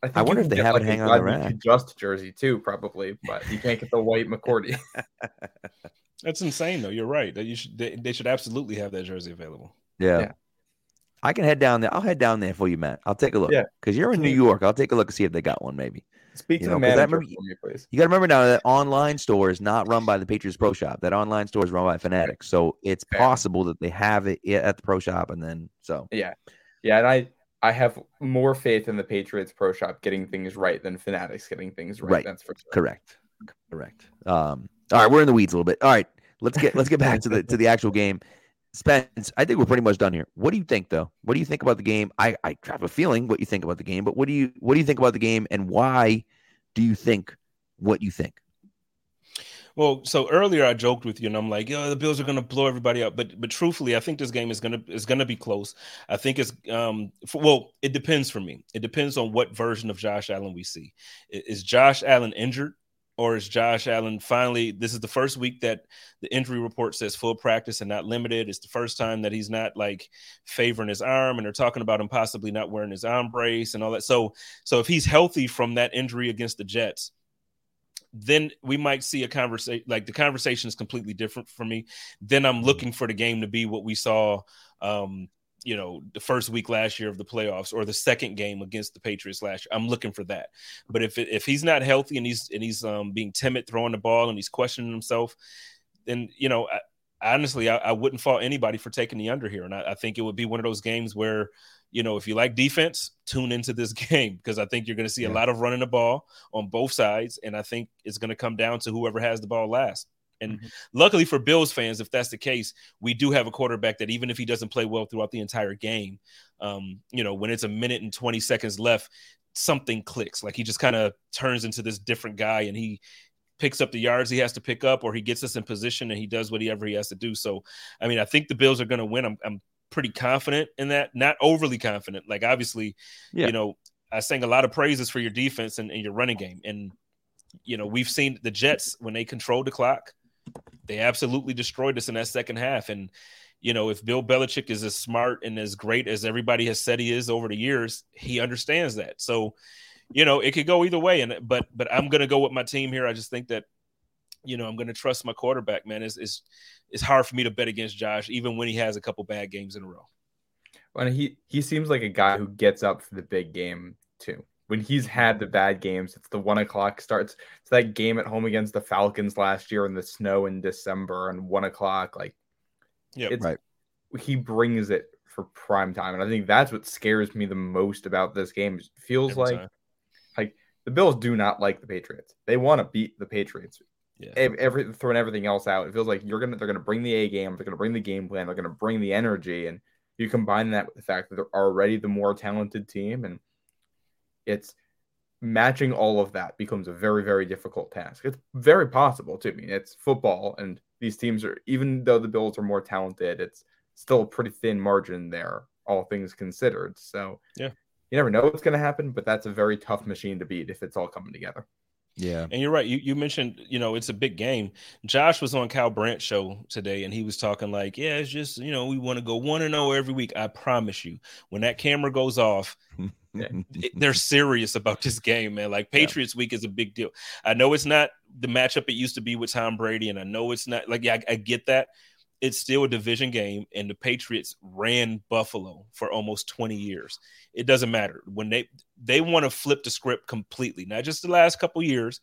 I, I wonder if they have like it hang on the rack. Just jersey too, probably, but you can't get the white McCourty. That's insane, though. You're right. That you should. They, they, should absolutely have that jersey available. Yeah. yeah. I can head down there. I'll head down there for you, Matt. I'll take a look. Yeah, because you're in New York. I'll take a look and see if they got one. Maybe. Speak you to know, the manager remember, for me, please. You got to remember now that online store is not run by the Patriots Pro Shop. That online store is run by Fanatics. So it's possible that they have it at the Pro Shop, and then so yeah, yeah. And I I have more faith in the Patriots Pro Shop getting things right than Fanatics getting things right. right. That's for sure. Correct. Correct. Um, all right, we're in the weeds a little bit. All right, let's get let's get back to the to the actual game. Spence, I think we're pretty much done here. What do you think, though? What do you think about the game? I, I have a feeling what you think about the game, but what do you what do you think about the game, and why do you think what you think? Well, so earlier I joked with you, and I'm like, "Yo, the Bills are going to blow everybody up." But but truthfully, I think this game is gonna is gonna be close. I think it's um for, well, it depends for me. It depends on what version of Josh Allen we see. Is Josh Allen injured? or is Josh Allen finally? This is the first week that the injury report says full practice and not limited. It's the first time that he's not like favoring his arm, and they're talking about him possibly not wearing his arm brace and all that. So, so if he's healthy from that injury against the Jets, then we might see a conversation like the conversation is completely different for me. Then I'm mm-hmm. looking for the game to be what we saw um, you know the first week last year of the playoffs or the second game against the Patriots last year. I'm looking for that. But if if he's not healthy and he's and he's um, being timid throwing the ball and he's questioning himself, then you know I, honestly I, I, wouldn't fault anybody for taking the under here. And I, I think it would be one of those games where you know if you like defense, tune into this game because I think you're going to see yeah. a lot of running the ball on both sides, and I think it's going to come down to whoever has the ball last. And mm-hmm. luckily for Bills fans, if that's the case, we do have a quarterback that even if he doesn't play well throughout the entire game, um, you know, when it's a minute and 20 seconds left, something clicks. Like he just kind of turns into this different guy and he picks up the yards he has to pick up or he gets us in position and he does whatever he has to do. So, I mean, I think the Bills are going to win. I'm, I'm pretty confident in that, not overly confident. Like, obviously, yeah. you know, I sang a lot of praises for your defense and, and your running game. And, you know, we've seen the Jets when they controlled the clock, they absolutely destroyed us in that second half. And, you know, if Bill Belichick is as smart and as great as everybody has said he is over the years, he understands that. So, you know, it could go either way. And but but I'm gonna go with my team here. I just think that, you know, I'm gonna trust my quarterback, man. It's it's it's hard for me to bet against Josh, even when he has a couple bad games in a row. Well, he he seems like a guy who gets up for the big game too when he's had the bad games. It's the one o'clock starts. It's that game at home against the Falcons last year in the snow in December and one o'clock. Like, yeah, right. He brings it for prime time, and I think that's what scares me the most about this game. It feels Every like, time. like the Bills do not like the Patriots. They want to beat the Patriots. Yeah. Every throwing everything else out, it feels like you're gonna they're gonna bring the A game. They're gonna bring the game plan. They're gonna bring the energy, and you combine that with the fact that they're already the more talented team and it's matching all of that becomes a very very difficult task it's very possible to I me it's football and these teams are even though the bills are more talented it's still a pretty thin margin there all things considered so yeah you never know what's going to happen but that's a very tough machine to beat if it's all coming together yeah. And you're right. You, you mentioned, you know, it's a big game. Josh was on Cal Brandt show today and he was talking like, yeah, it's just, you know, we want to go 1 and 0 every week. I promise you. When that camera goes off, eh, they're serious about this game, man. Like Patriots yeah. week is a big deal. I know it's not the matchup it used to be with Tom Brady and I know it's not like yeah, I, I get that. It's still a division game and the Patriots ran Buffalo for almost 20 years it doesn't matter when they they want to flip the script completely not just the last couple years.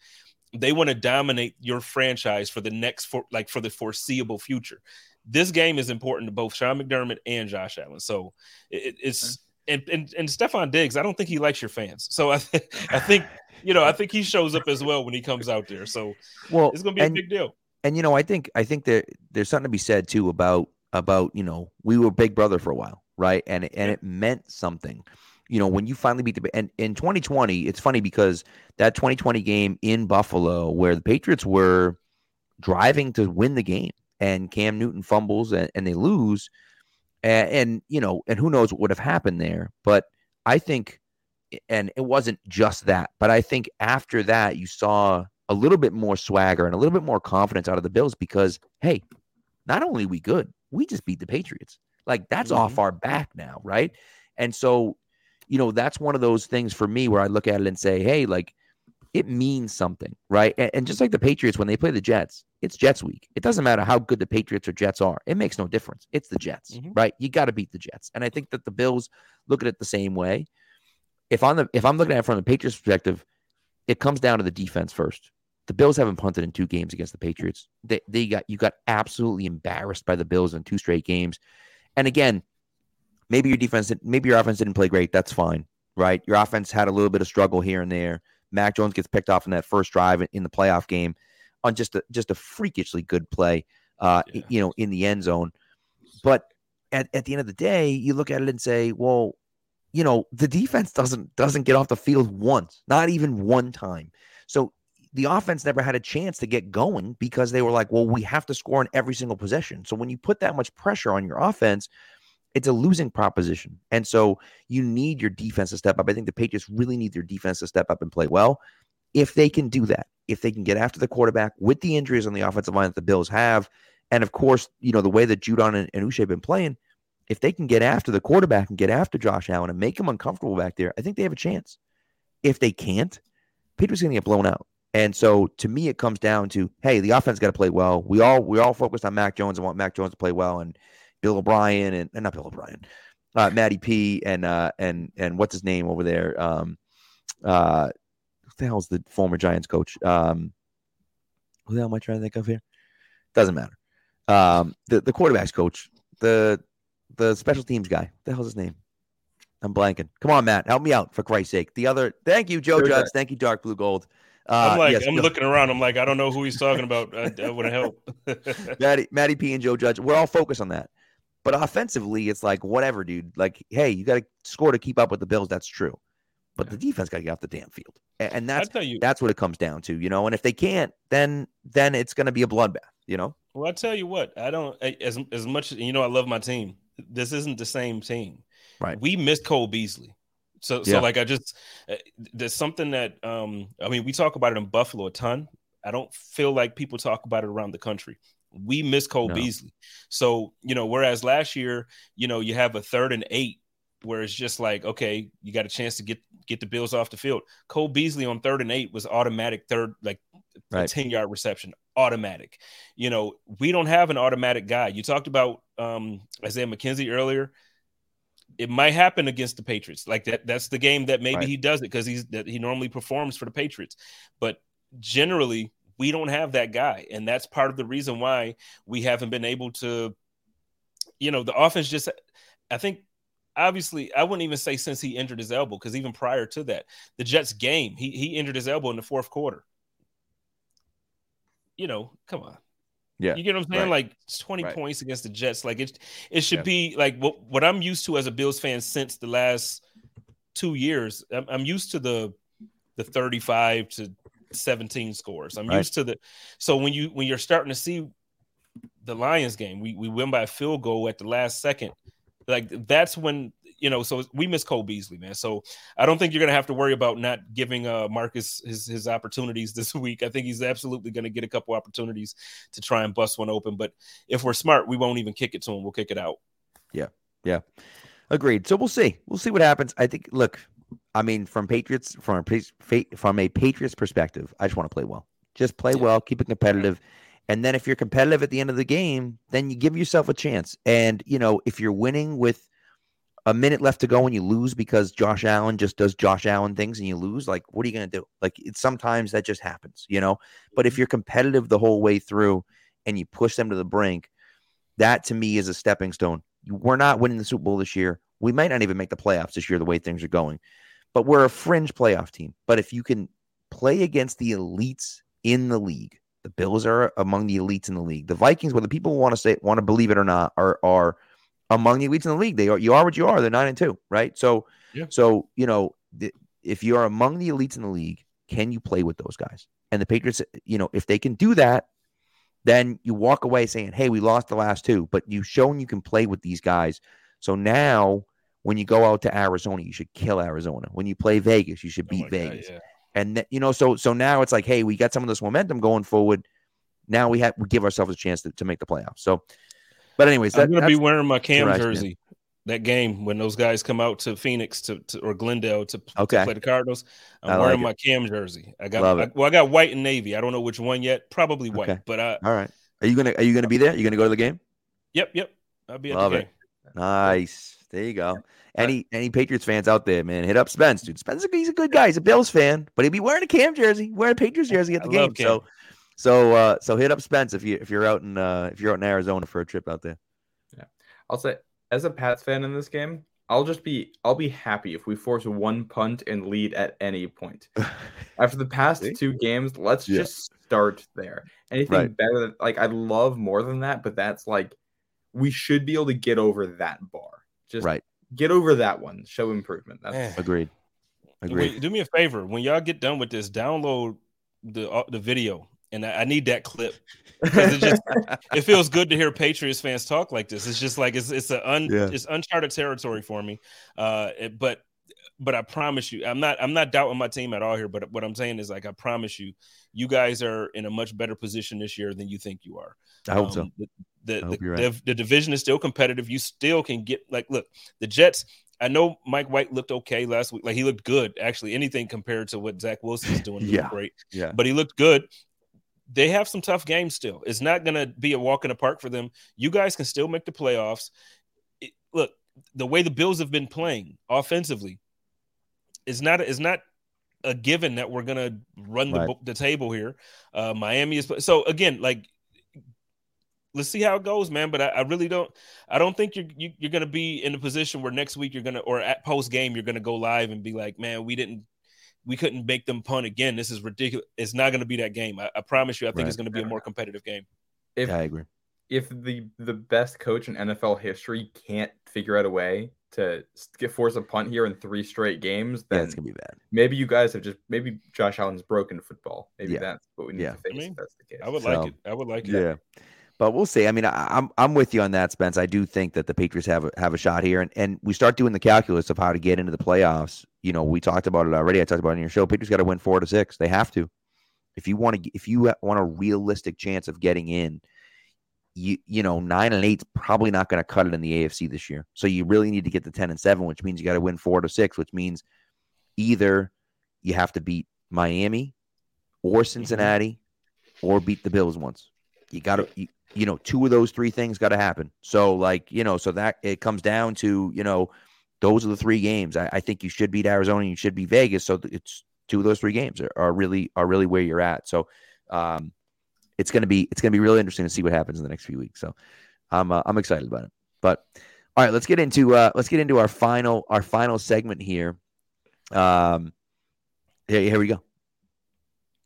They want to dominate your franchise for the next for like for the foreseeable future. This game is important to both Sean McDermott and Josh Allen. So it, it's and, and and Stefon Diggs I don't think he likes your fans. So I th- I think you know I think he shows up as well when he comes out there. So well it's gonna be and, a big deal. and you know I think I think that there's something to be said too about about you know we were big brother for a while right? And and it meant something you know, when you finally beat the and in 2020, it's funny because that 2020 game in Buffalo where the Patriots were driving to win the game and Cam Newton fumbles and, and they lose. And, and, you know, and who knows what would have happened there. But I think, and it wasn't just that, but I think after that, you saw a little bit more swagger and a little bit more confidence out of the Bills because, hey, not only we good, we just beat the Patriots. Like that's mm-hmm. off our back now, right? And so you know, that's one of those things for me where I look at it and say, hey, like it means something, right? And, and, just like the Patriots, when they play the Jets, it's Jets week. It doesn't matter how good the Patriots or Jets are, it makes no difference. It's the Jets, mm-hmm. right? You got to beat the Jets. And I think that the Bills look at it the same way. If I'm the if I'm looking at it from the Patriots perspective, it comes down to the defense first. The Bills haven't punted in two games against the Patriots. They they got you got absolutely embarrassed by the Bills in two straight games. And again, maybe your defense, maybe your offense didn't play great. That's fine, right? Your offense had a little bit of struggle here and there. Mac Jones gets picked off in that first drive in the playoff game on just a just a freakishly good play, uh, yeah. you know, in the end zone. But at, at the end of the day, you look at it and say, well, you know, the defense doesn't doesn't get off the field once, not even one time. So the offense never had a chance to get going because they were like, well, we have to score in every single possession. So when you put that much pressure on your offense, it's a losing proposition. And so you need your defense to step up. I think the Patriots really need their defense to step up and play well. If they can do that, if they can get after the quarterback with the injuries on the offensive line that the Bills have, and of course, you know, the way that Judon and, and Uche have been playing, if they can get after the quarterback and get after Josh Allen and make him uncomfortable back there, I think they have a chance. If they can't, Peter's going to get blown out. And so to me, it comes down to, hey, the offense got to play well. We all we all focused on Mac Jones and want Mac Jones to play well, and Bill O'Brien and, and not Bill O'Brien, uh, Matty P and uh, and and what's his name over there? Um, uh, what the hell's the former Giants coach? Um, who the hell am I trying to think of here? Doesn't matter. Um, the the quarterbacks coach, the the special teams guy. What the hell's his name? I'm blanking. Come on, Matt, help me out for Christ's sake. The other, thank you, Joe Judge. Thank you, Dark Blue Gold. Uh, I'm like, yes, I'm looking around. I'm like, I don't know who he's talking about. I, I want to help. Matty, Matty P and Joe Judge. We're all focused on that. But offensively, it's like whatever, dude. Like, hey, you got to score to keep up with the Bills. That's true. But the defense got to get off the damn field, and that's you, that's what it comes down to, you know. And if they can't, then then it's going to be a bloodbath, you know. Well, I tell you what, I don't as as much. You know, I love my team. This isn't the same team. Right. We missed Cole Beasley. So, yeah. so like I just uh, there's something that um I mean we talk about it in Buffalo a ton. I don't feel like people talk about it around the country. We miss Cole no. Beasley. So, you know, whereas last year, you know, you have a third and eight where it's just like, okay, you got a chance to get get the Bills off the field. Cole Beasley on third and eight was automatic third, like right. 10 yard reception, automatic. You know, we don't have an automatic guy. You talked about um Isaiah McKenzie earlier it might happen against the Patriots. Like that, that's the game that maybe right. he does it because he's that he normally performs for the Patriots. But generally, we don't have that guy, and that's part of the reason why we haven't been able to. You know, the offense just. I think obviously I wouldn't even say since he injured his elbow because even prior to that, the Jets game he he injured his elbow in the fourth quarter. You know, come on. Yeah. You get what I'm saying? Right. Like 20 right. points against the Jets. Like it it should yeah. be like what, what I'm used to as a Bills fan since the last two years. I'm, I'm used to the the 35 to 17 scores. I'm right. used to the so when you when you're starting to see the Lions game, we we win by a field goal at the last second. Like that's when you know, so we miss Cole Beasley, man. So I don't think you're going to have to worry about not giving uh, Marcus his his opportunities this week. I think he's absolutely going to get a couple opportunities to try and bust one open. But if we're smart, we won't even kick it to him. We'll kick it out. Yeah, yeah, agreed. So we'll see. We'll see what happens. I think. Look, I mean, from Patriots from a from a Patriots perspective, I just want to play well. Just play yeah. well, keep it competitive. And then if you're competitive at the end of the game, then you give yourself a chance. And you know, if you're winning with a minute left to go and you lose because Josh Allen just does Josh Allen things and you lose, like what are you going to do? Like it's sometimes that just happens, you know. But if mm-hmm. you're competitive the whole way through and you push them to the brink, that to me is a stepping stone. We're not winning the Super Bowl this year. We might not even make the playoffs this year the way things are going. But we're a fringe playoff team. But if you can play against the elites in the league, the Bills are among the elites in the league. The Vikings, whether people want to say want to believe it or not, are are among the elites in the league. They are you are what you are. They're nine and two, right? So, yeah. so you know, if you are among the elites in the league, can you play with those guys? And the Patriots, you know, if they can do that, then you walk away saying, "Hey, we lost the last two, but you've shown you can play with these guys." So now, when you go out to Arizona, you should kill Arizona. When you play Vegas, you should oh beat oh Vegas. God, yeah. And th- you know, so so now it's like, hey, we got some of this momentum going forward. Now we have we give ourselves a chance to, to make the playoffs. So but anyways, that, I'm gonna be wearing my Cam jersey that game when those guys come out to Phoenix to, to or Glendale to, okay. to, play the Cardinals. I'm wearing my Cam jersey. I got I, well, I got white and navy. I don't know which one yet. Probably white, okay. but I, all right. Are you gonna Are you gonna be there? You gonna go to the game? Yep, yep. I'll be at Love the game. It. Nice. There you go. Any any Patriots fans out there, man? Hit up Spence, dude. Spence, he's a good guy. He's a Bills fan, but he'd be wearing a Cam jersey, wearing a Patriots jersey at the game. So so uh, so hit up Spence if you if you're out in uh, if you're out in Arizona for a trip out there. Yeah, I'll say as a Pats fan in this game, I'll just be I'll be happy if we force one punt and lead at any point. After the past two games, let's yeah. just start there. Anything right. better than like I'd love more than that, but that's like we should be able to get over that bar. Just right. get over that one. Show improvement. That's agreed. Agreed. do me a favor when y'all get done with this, download the uh, the video, and I, I need that clip because it just it feels good to hear Patriots fans talk like this. It's just like it's it's a un, yeah. it's uncharted territory for me. Uh, it, but but I promise you, I'm not I'm not doubting my team at all here. But what I'm saying is like I promise you, you guys are in a much better position this year than you think you are. I hope um, so. The the, the, right. the, the division is still competitive. You still can get like look the Jets. I know Mike White looked okay last week. Like he looked good, actually. Anything compared to what Zach Wilson is doing, yeah, great. Yeah, but he looked good. They have some tough games still. It's not going to be a walk in the park for them. You guys can still make the playoffs. It, look, the way the Bills have been playing offensively is not is not a given that we're going to run right. the, the table here. Uh, Miami is so again like let's see how it goes, man. But I, I really don't. I don't think you're you, are you are gonna be in a position where next week you're gonna or at post game you're gonna go live and be like, man, we didn't, we couldn't make them punt again. This is ridiculous. It's not gonna be that game. I, I promise you. I think right. it's gonna be a more competitive game. If I agree. If the the best coach in NFL history can't figure out a way to get force a punt here in three straight games, then yeah, it's gonna be bad. Maybe you guys have just maybe Josh Allen's broken football. Maybe yeah. that's what we need yeah. to face. I mean, that's the case. I would so, like it. I would like it. Yeah but we'll see. I mean, I, I'm, I'm with you on that, Spence. I do think that the Patriots have a, have a shot here, and and we start doing the calculus of how to get into the playoffs. You know, we talked about it already. I talked about it in your show. Patriots got to win four to six. They have to. If you want to, if you want a realistic chance of getting in, you you know nine and eight's probably not going to cut it in the AFC this year. So you really need to get to ten and seven, which means you got to win four to six, which means either you have to beat Miami or mm-hmm. Cincinnati or beat the Bills once. You got to you, know, two of those three things got to happen. So, like, you know, so that it comes down to, you know, those are the three games. I, I think you should beat Arizona you should beat Vegas. So it's two of those three games are, are really are really where you're at. So, um, it's gonna be it's gonna be really interesting to see what happens in the next few weeks. So, I'm uh, I'm excited about it. But all right, let's get into uh, let's get into our final our final segment here. Um, here, here we go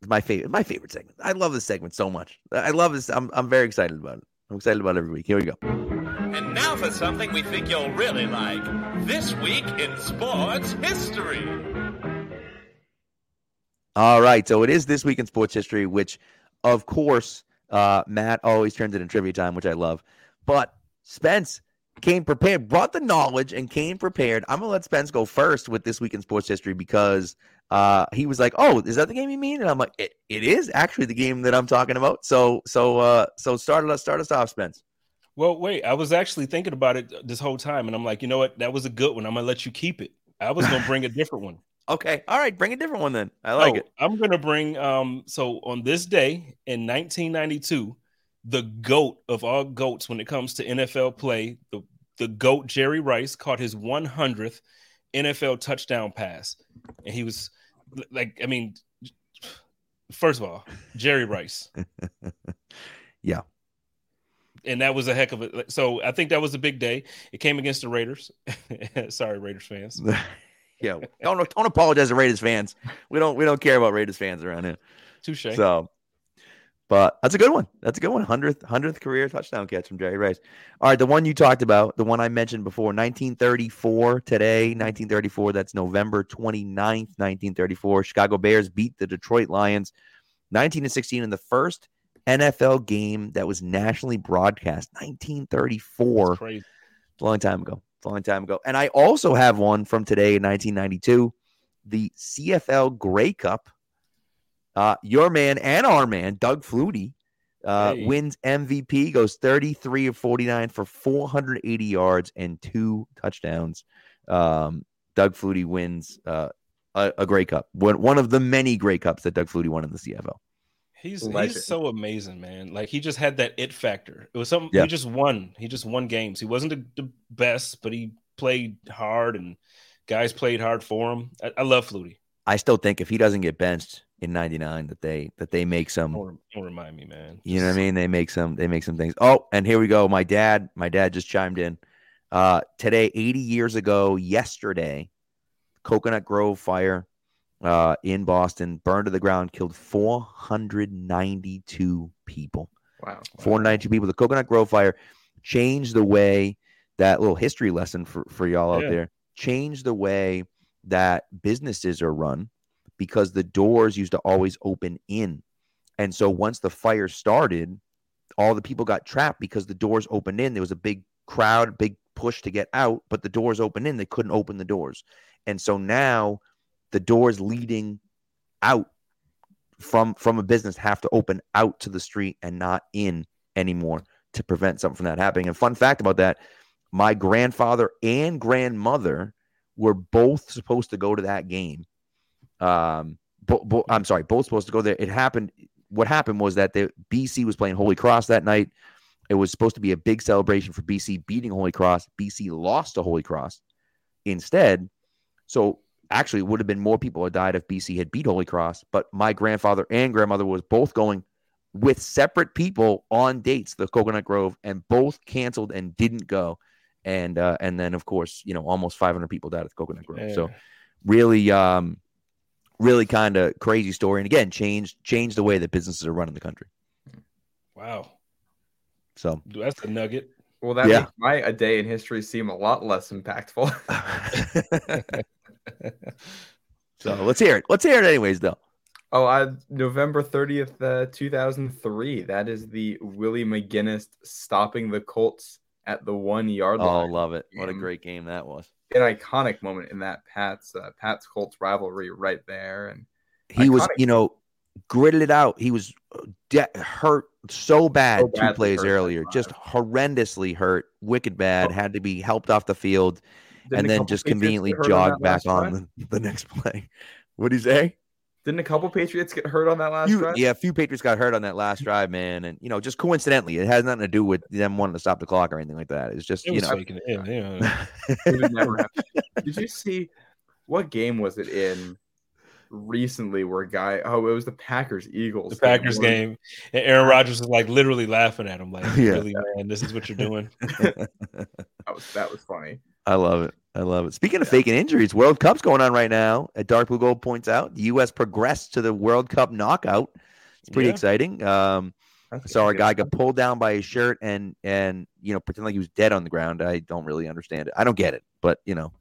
my favorite, my favorite segment. I love this segment so much. I love this. I'm, I'm very excited about it. I'm excited about it every week. Here we go. And now for something we think you'll really like. This week in sports history. All right, so it is this week in sports history, which, of course, uh, Matt always turns it in trivia time, which I love. But Spence came prepared, brought the knowledge, and came prepared. I'm gonna let Spence go first with this week in sports history because uh, he was like, "Oh, is that the game you mean?" And I'm like, "It, it is actually the game that I'm talking about." So, so, uh, so start us, start us off, Spence. Well, wait, I was actually thinking about it this whole time, and I'm like, you know what? That was a good one. I'm gonna let you keep it. I was gonna bring a different one. Okay, all right, bring a different one then. I like oh, it. I'm gonna bring. Um, so on this day in 1992, the goat of all goats when it comes to NFL play, the the goat Jerry Rice caught his 100th NFL touchdown pass, and he was like, I mean, first of all, Jerry Rice. yeah. And that was a heck of a so I think that was a big day. It came against the Raiders. Sorry, Raiders fans. yeah, don't don't apologize to Raiders fans. We don't we don't care about Raiders fans around here. Touche. So but that's a good one. That's a good one. 100th, 100th career touchdown catch from Jerry Rice. All right, the one you talked about, the one I mentioned before, 1934 today, 1934. That's November 29th, 1934. Chicago Bears beat the Detroit Lions 19 to 16 in the first NFL game that was nationally broadcast. 1934. It's a long time ago. It's a long time ago. And I also have one from today in 1992, the CFL Grey Cup uh, your man and our man, Doug Flutie, uh, hey. wins MVP, goes 33 of 49 for 480 yards and two touchdowns. Um, Doug Flutie wins uh, a, a Grey Cup, one, one of the many Grey Cups that Doug Flutie won in the CFL. He's he's so amazing, man. Like he just had that it factor. It was something yeah. he just won. He just won games. He wasn't the, the, best, but he played hard and guys played hard for him. I, I love Flutie. I still think if he doesn't get benched, in 99 that they that they make some don't, don't remind me man. You know what i mean? They make some they make some things. Oh and here we go. My dad my dad just chimed in. Uh today 80 years ago yesterday coconut grove fire uh in boston burned to the ground killed 492 people. Wow. 492 people. The coconut grove fire changed the way that little history lesson for for y'all yeah. out there changed the way that businesses are run because the doors used to always open in. And so once the fire started, all the people got trapped because the doors opened in. There was a big crowd, big push to get out, but the doors opened in. They couldn't open the doors. And so now the doors leading out from from a business have to open out to the street and not in anymore to prevent something from that happening. And fun fact about that, my grandfather and grandmother were both supposed to go to that game. Um, bo- bo- I'm sorry, both supposed to go there. It happened. What happened was that the BC was playing Holy Cross that night. It was supposed to be a big celebration for BC beating Holy Cross. BC lost to Holy Cross instead. So actually, it would have been more people had died if BC had beat Holy Cross. But my grandfather and grandmother was both going with separate people on dates, the Coconut Grove, and both canceled and didn't go. And uh, and then of course, you know, almost 500 people died at the Coconut Grove. Yeah. So really, um, really kind of crazy story. And again, changed changed the way that businesses are run in the country. Wow. So that's a nugget. Well, that yeah. makes my a day in history seem a lot less impactful. so let's hear it. Let's hear it, anyways, though. Oh, I, November 30th, uh, 2003. That is the Willie McGinest stopping the Colts at the one yard line. Oh, love it. What a great game that was. An iconic moment in that Pats uh, Pats Colts rivalry right there. And he was, you know, gritted it out. He was uh, de- hurt so bad so two plays earlier, just horrendously hurt, wicked bad, oh. had to be helped off the field, Didn't and then just conveniently jogged back on the, the, next play. What do you say? Didn't a couple Patriots get hurt on that last few, drive? Yeah, a few Patriots got hurt on that last drive, man. And you know, just coincidentally, it has nothing to do with them wanting to stop the clock or anything like that. It's just it you know, in, yeah. it Did you see what game was it in? recently where a guy oh it was the Packers Eagles the Packers game and Aaron Rodgers was like literally laughing at him like yeah. really man this is what you're doing that was that was funny I love it I love it speaking of yeah. faking injuries World Cup's going on right now at Dark Blue Gold points out the U.S. progressed to the World Cup knockout it's pretty yeah. exciting um I saw our guy got pulled down by his shirt and and you know pretend like he was dead on the ground I don't really understand it I don't get it but you know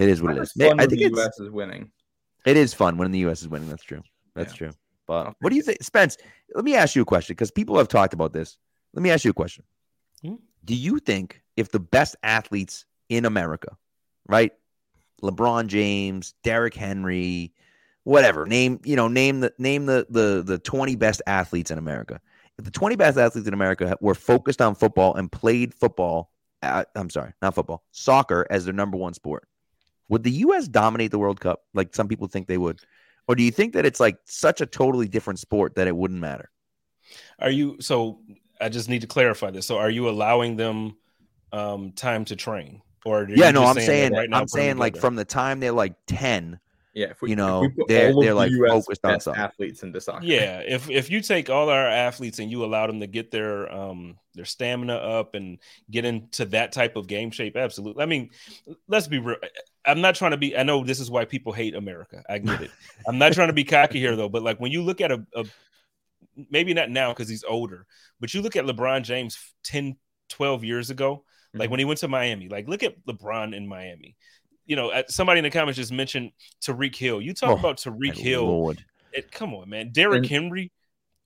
it is what it is. I think the U.S. is winning. It is fun when the U.S. is winning. That's true. That's yeah. true. But what do you think, Spence? Let me ask you a question because people have talked about this. Let me ask you a question. Hmm? Do you think if the best athletes in America, right, LeBron James, Derrick Henry, whatever, name you know, name the name the the the twenty best athletes in America. If the twenty best athletes in America were focused on football and played football, uh, I'm sorry, not football, soccer as their number one sport, would the U.S. dominate the World Cup like some people think they would? Or do you think that it's like such a totally different sport that it wouldn't matter? Are you so? I just need to clarify this. So, are you allowing them um, time to train? Or yeah, no, I'm saying, right I'm saying like from the time they're like ten yeah, if we, you know, if they're they're like US focused on something. Athletes into soccer. Yeah, if if you take all our athletes and you allow them to get their um their stamina up and get into that type of game shape, absolutely. I mean, let's be real. I'm not trying to be. I know this is why people hate America. I get it. I'm not trying to be cocky here though, but like when you look at a, a maybe not now because he's older, but you look at LeBron James 10, 12 years ago, like mm-hmm. when he went to Miami. Like look at LeBron in Miami you know, somebody in the comments just mentioned Tyreek Hill. You talk oh, about Tyreek Hill. Lord. It, come on, man. Derrick and, Henry.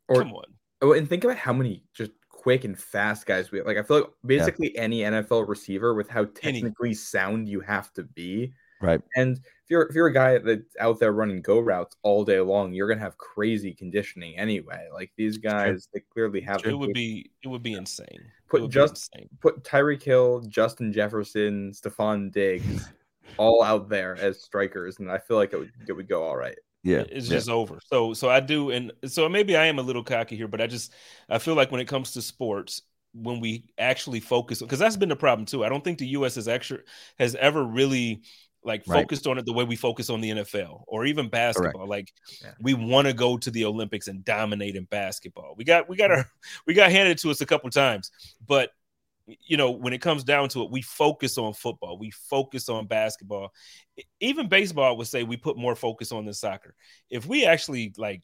Or, come on. Oh, and think about how many just quick and fast guys we have. Like I feel like basically yeah. any NFL receiver with how technically any. sound you have to be. Right. And if you're if you're a guy that's out there running go routes all day long, you're gonna have crazy conditioning anyway. Like these guys, they clearly have. It would be it would be insane. Put just insane. put Tyreek Hill, Justin Jefferson, Stefon Diggs all out there as strikers, and I feel like it would it would go all right. Yeah, it's yeah. just over. So so I do, and so maybe I am a little cocky here, but I just I feel like when it comes to sports, when we actually focus, because that's been the problem too. I don't think the U.S. has actually has ever really like focused on it the way we focus on the NFL or even basketball. Correct. Like yeah. we want to go to the Olympics and dominate in basketball. We got we got our we got handed to us a couple times, but you know, when it comes down to it, we focus on football, we focus on basketball. Even baseball, I would say we put more focus on than soccer. If we actually like,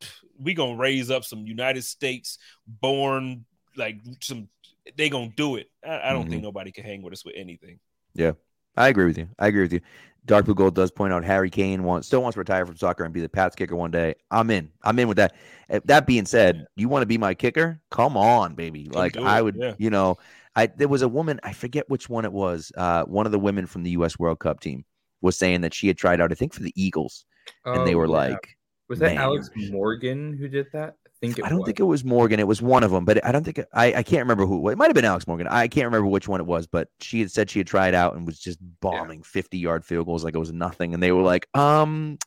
we gonna raise up some United States born like some, they gonna do it. I, I don't mm-hmm. think nobody can hang with us with anything. Yeah, I agree with you. I agree with you. Dark Blue Gold does point out Harry Kane wants still wants to retire from soccer and be the Pats kicker one day. I'm in. I'm in with that. Eh, that being said, you want to be my kicker? Come on, baby. Come like I would, yeah. you know, I there was a woman, I forget which one it was. Uh, one of the women from the US World Cup team was saying that she had tried out, I think, for the Eagles. Oh, and they oh, were yeah. like Was that Alex Morgan who did that? Think I don't was. think it was Morgan. It was one of them, but I don't think I, I can't remember who. It might have been Alex Morgan. I can't remember which one it was, but she had said she had tried out and was just bombing yeah. 50 yard field goals like it was nothing. And they were like, um,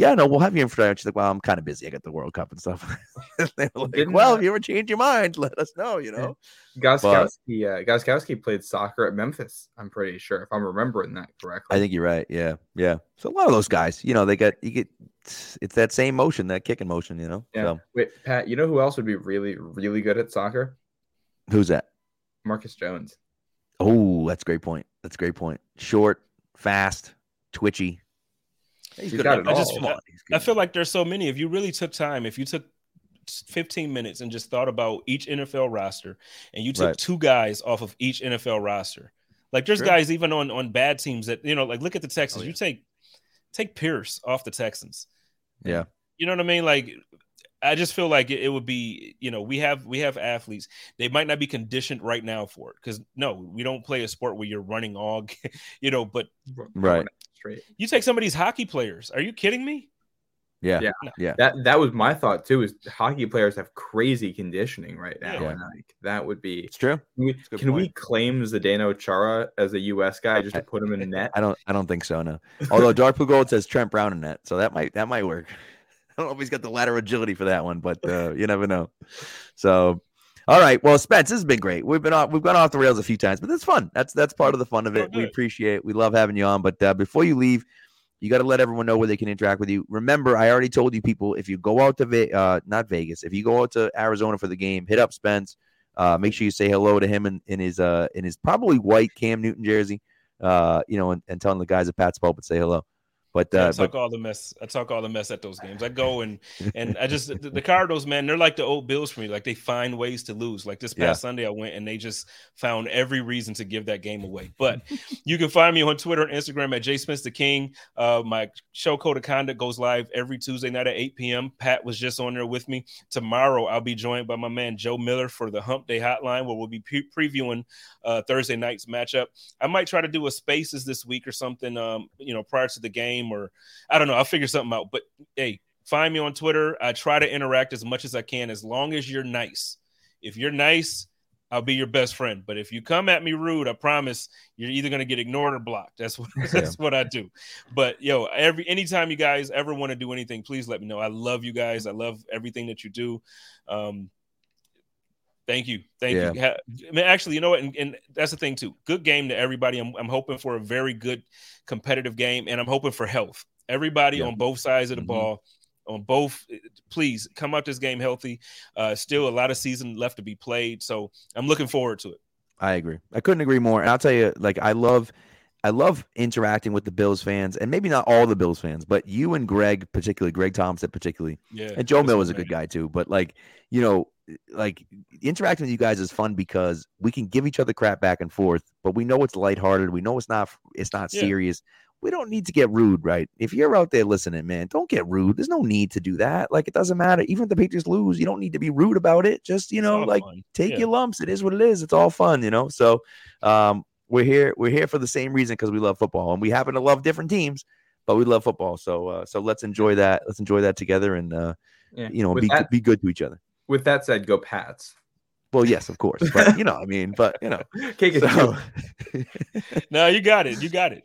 yeah, no, we'll have you in for that. She's like, well, I'm kind of busy. I got the World Cup and stuff. were like, well, if you ever change your mind, let us know, you know. Gostkowski, uh, played soccer at Memphis. I'm pretty sure if I'm remembering that correctly. I think you're right. Yeah, yeah. So a lot of those guys, you know, they get you get it's that same motion, that kicking motion, you know. Yeah. So. Wait, Pat, you know who else would be really, really good at soccer? Who's that? Marcus Jones. Oh, that's a great point. That's a great point. Short, fast, twitchy. He's, He's got it I, just, I, I feel like there's so many. If you really took time, if you took 15 minutes and just thought about each NFL roster and you took right. two guys off of each NFL roster. Like there's sure. guys even on on bad teams that you know like look at the Texans. Oh, yeah. You take take Pierce off the Texans. Yeah. You know what I mean? Like I just feel like it, it, would be, you know, we have we have athletes. They might not be conditioned right now for it because no, we don't play a sport where you're running all, you know. But right, you take some of these hockey players. Are you kidding me? Yeah, yeah, yeah. That that was my thought too. Is hockey players have crazy conditioning right now, yeah. and like that would be. It's true. Can we, can we claim Zdeno Chara as a U.S. guy just to put him in the net? I don't. I don't think so. No. Although Dark Blue Gold says Trent Brown in net, so that might that might work. I don't know if he's got the lateral agility for that one, but uh, you never know. So, all right. Well, Spence, this has been great. We've been off, we've gone off the rails a few times, but that's fun. That's that's part of the fun of it. We appreciate. It. We love having you on. But uh, before you leave, you got to let everyone know where they can interact with you. Remember, I already told you people if you go out to Ve- uh, not Vegas, if you go out to Arizona for the game, hit up Spence. Uh, make sure you say hello to him in, in his uh, in his probably white Cam Newton jersey. Uh, you know, and, and telling the guys at Pat's Pulpit say hello. But uh, I talk but, all the mess. I talk all the mess at those games. I go and and I just the, the Cardinals, man, they're like the old Bills for me. Like they find ways to lose. Like this past yeah. Sunday, I went and they just found every reason to give that game away. But you can find me on Twitter and Instagram at J Smith the King. Uh, my show Code of Conduct goes live every Tuesday night at 8 p.m. Pat was just on there with me. Tomorrow, I'll be joined by my man Joe Miller for the Hump Day Hotline, where we'll be pre- previewing uh, Thursday night's matchup. I might try to do a Spaces this week or something. Um, you know, prior to the game or. I don't know. I'll figure something out. But hey, find me on Twitter. I try to interact as much as I can, as long as you're nice. If you're nice, I'll be your best friend. But if you come at me rude, I promise you're either gonna get ignored or blocked. That's what that's what I do. But yo, every anytime you guys ever want to do anything, please let me know. I love you guys. I love everything that you do. Um, thank you, thank yeah. you. I mean, actually, you know what? And, and, that's the thing too. Good game to everybody. I'm, I'm hoping for a very good competitive game, and I'm hoping for health. Everybody yeah. on both sides of the mm-hmm. ball, on both, please come out this game healthy. Uh, still a lot of season left to be played, so I'm looking forward to it. I agree. I couldn't agree more. And I'll tell you, like I love, I love interacting with the Bills fans, and maybe not all the Bills fans, but you and Greg, particularly Greg Thompson, particularly, yeah, and Joe Mill was a good guy too. But like, you know, like interacting with you guys is fun because we can give each other crap back and forth, but we know it's lighthearted. We know it's not, it's not yeah. serious we don't need to get rude, right? If you're out there listening, man, don't get rude. There's no need to do that. Like it doesn't matter. Even if the Patriots lose, you don't need to be rude about it. Just you know, like fun. take yeah. your lumps. It is what it is. It's all fun, you know. So um, we're here. We're here for the same reason because we love football, and we happen to love different teams, but we love football. So uh, so let's enjoy that. Let's enjoy that together, and uh, yeah. you know, be that, be good to each other. With that said, go Pats. Well, yes, of course, but you know, I mean, but you know, so. no, you got it, you got it.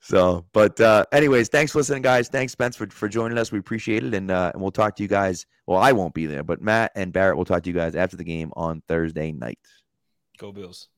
So, but uh, anyways, thanks for listening, guys. Thanks, Spence, for, for joining us. We appreciate it, and uh, and we'll talk to you guys. Well, I won't be there, but Matt and Barrett will talk to you guys after the game on Thursday night. Go Bills.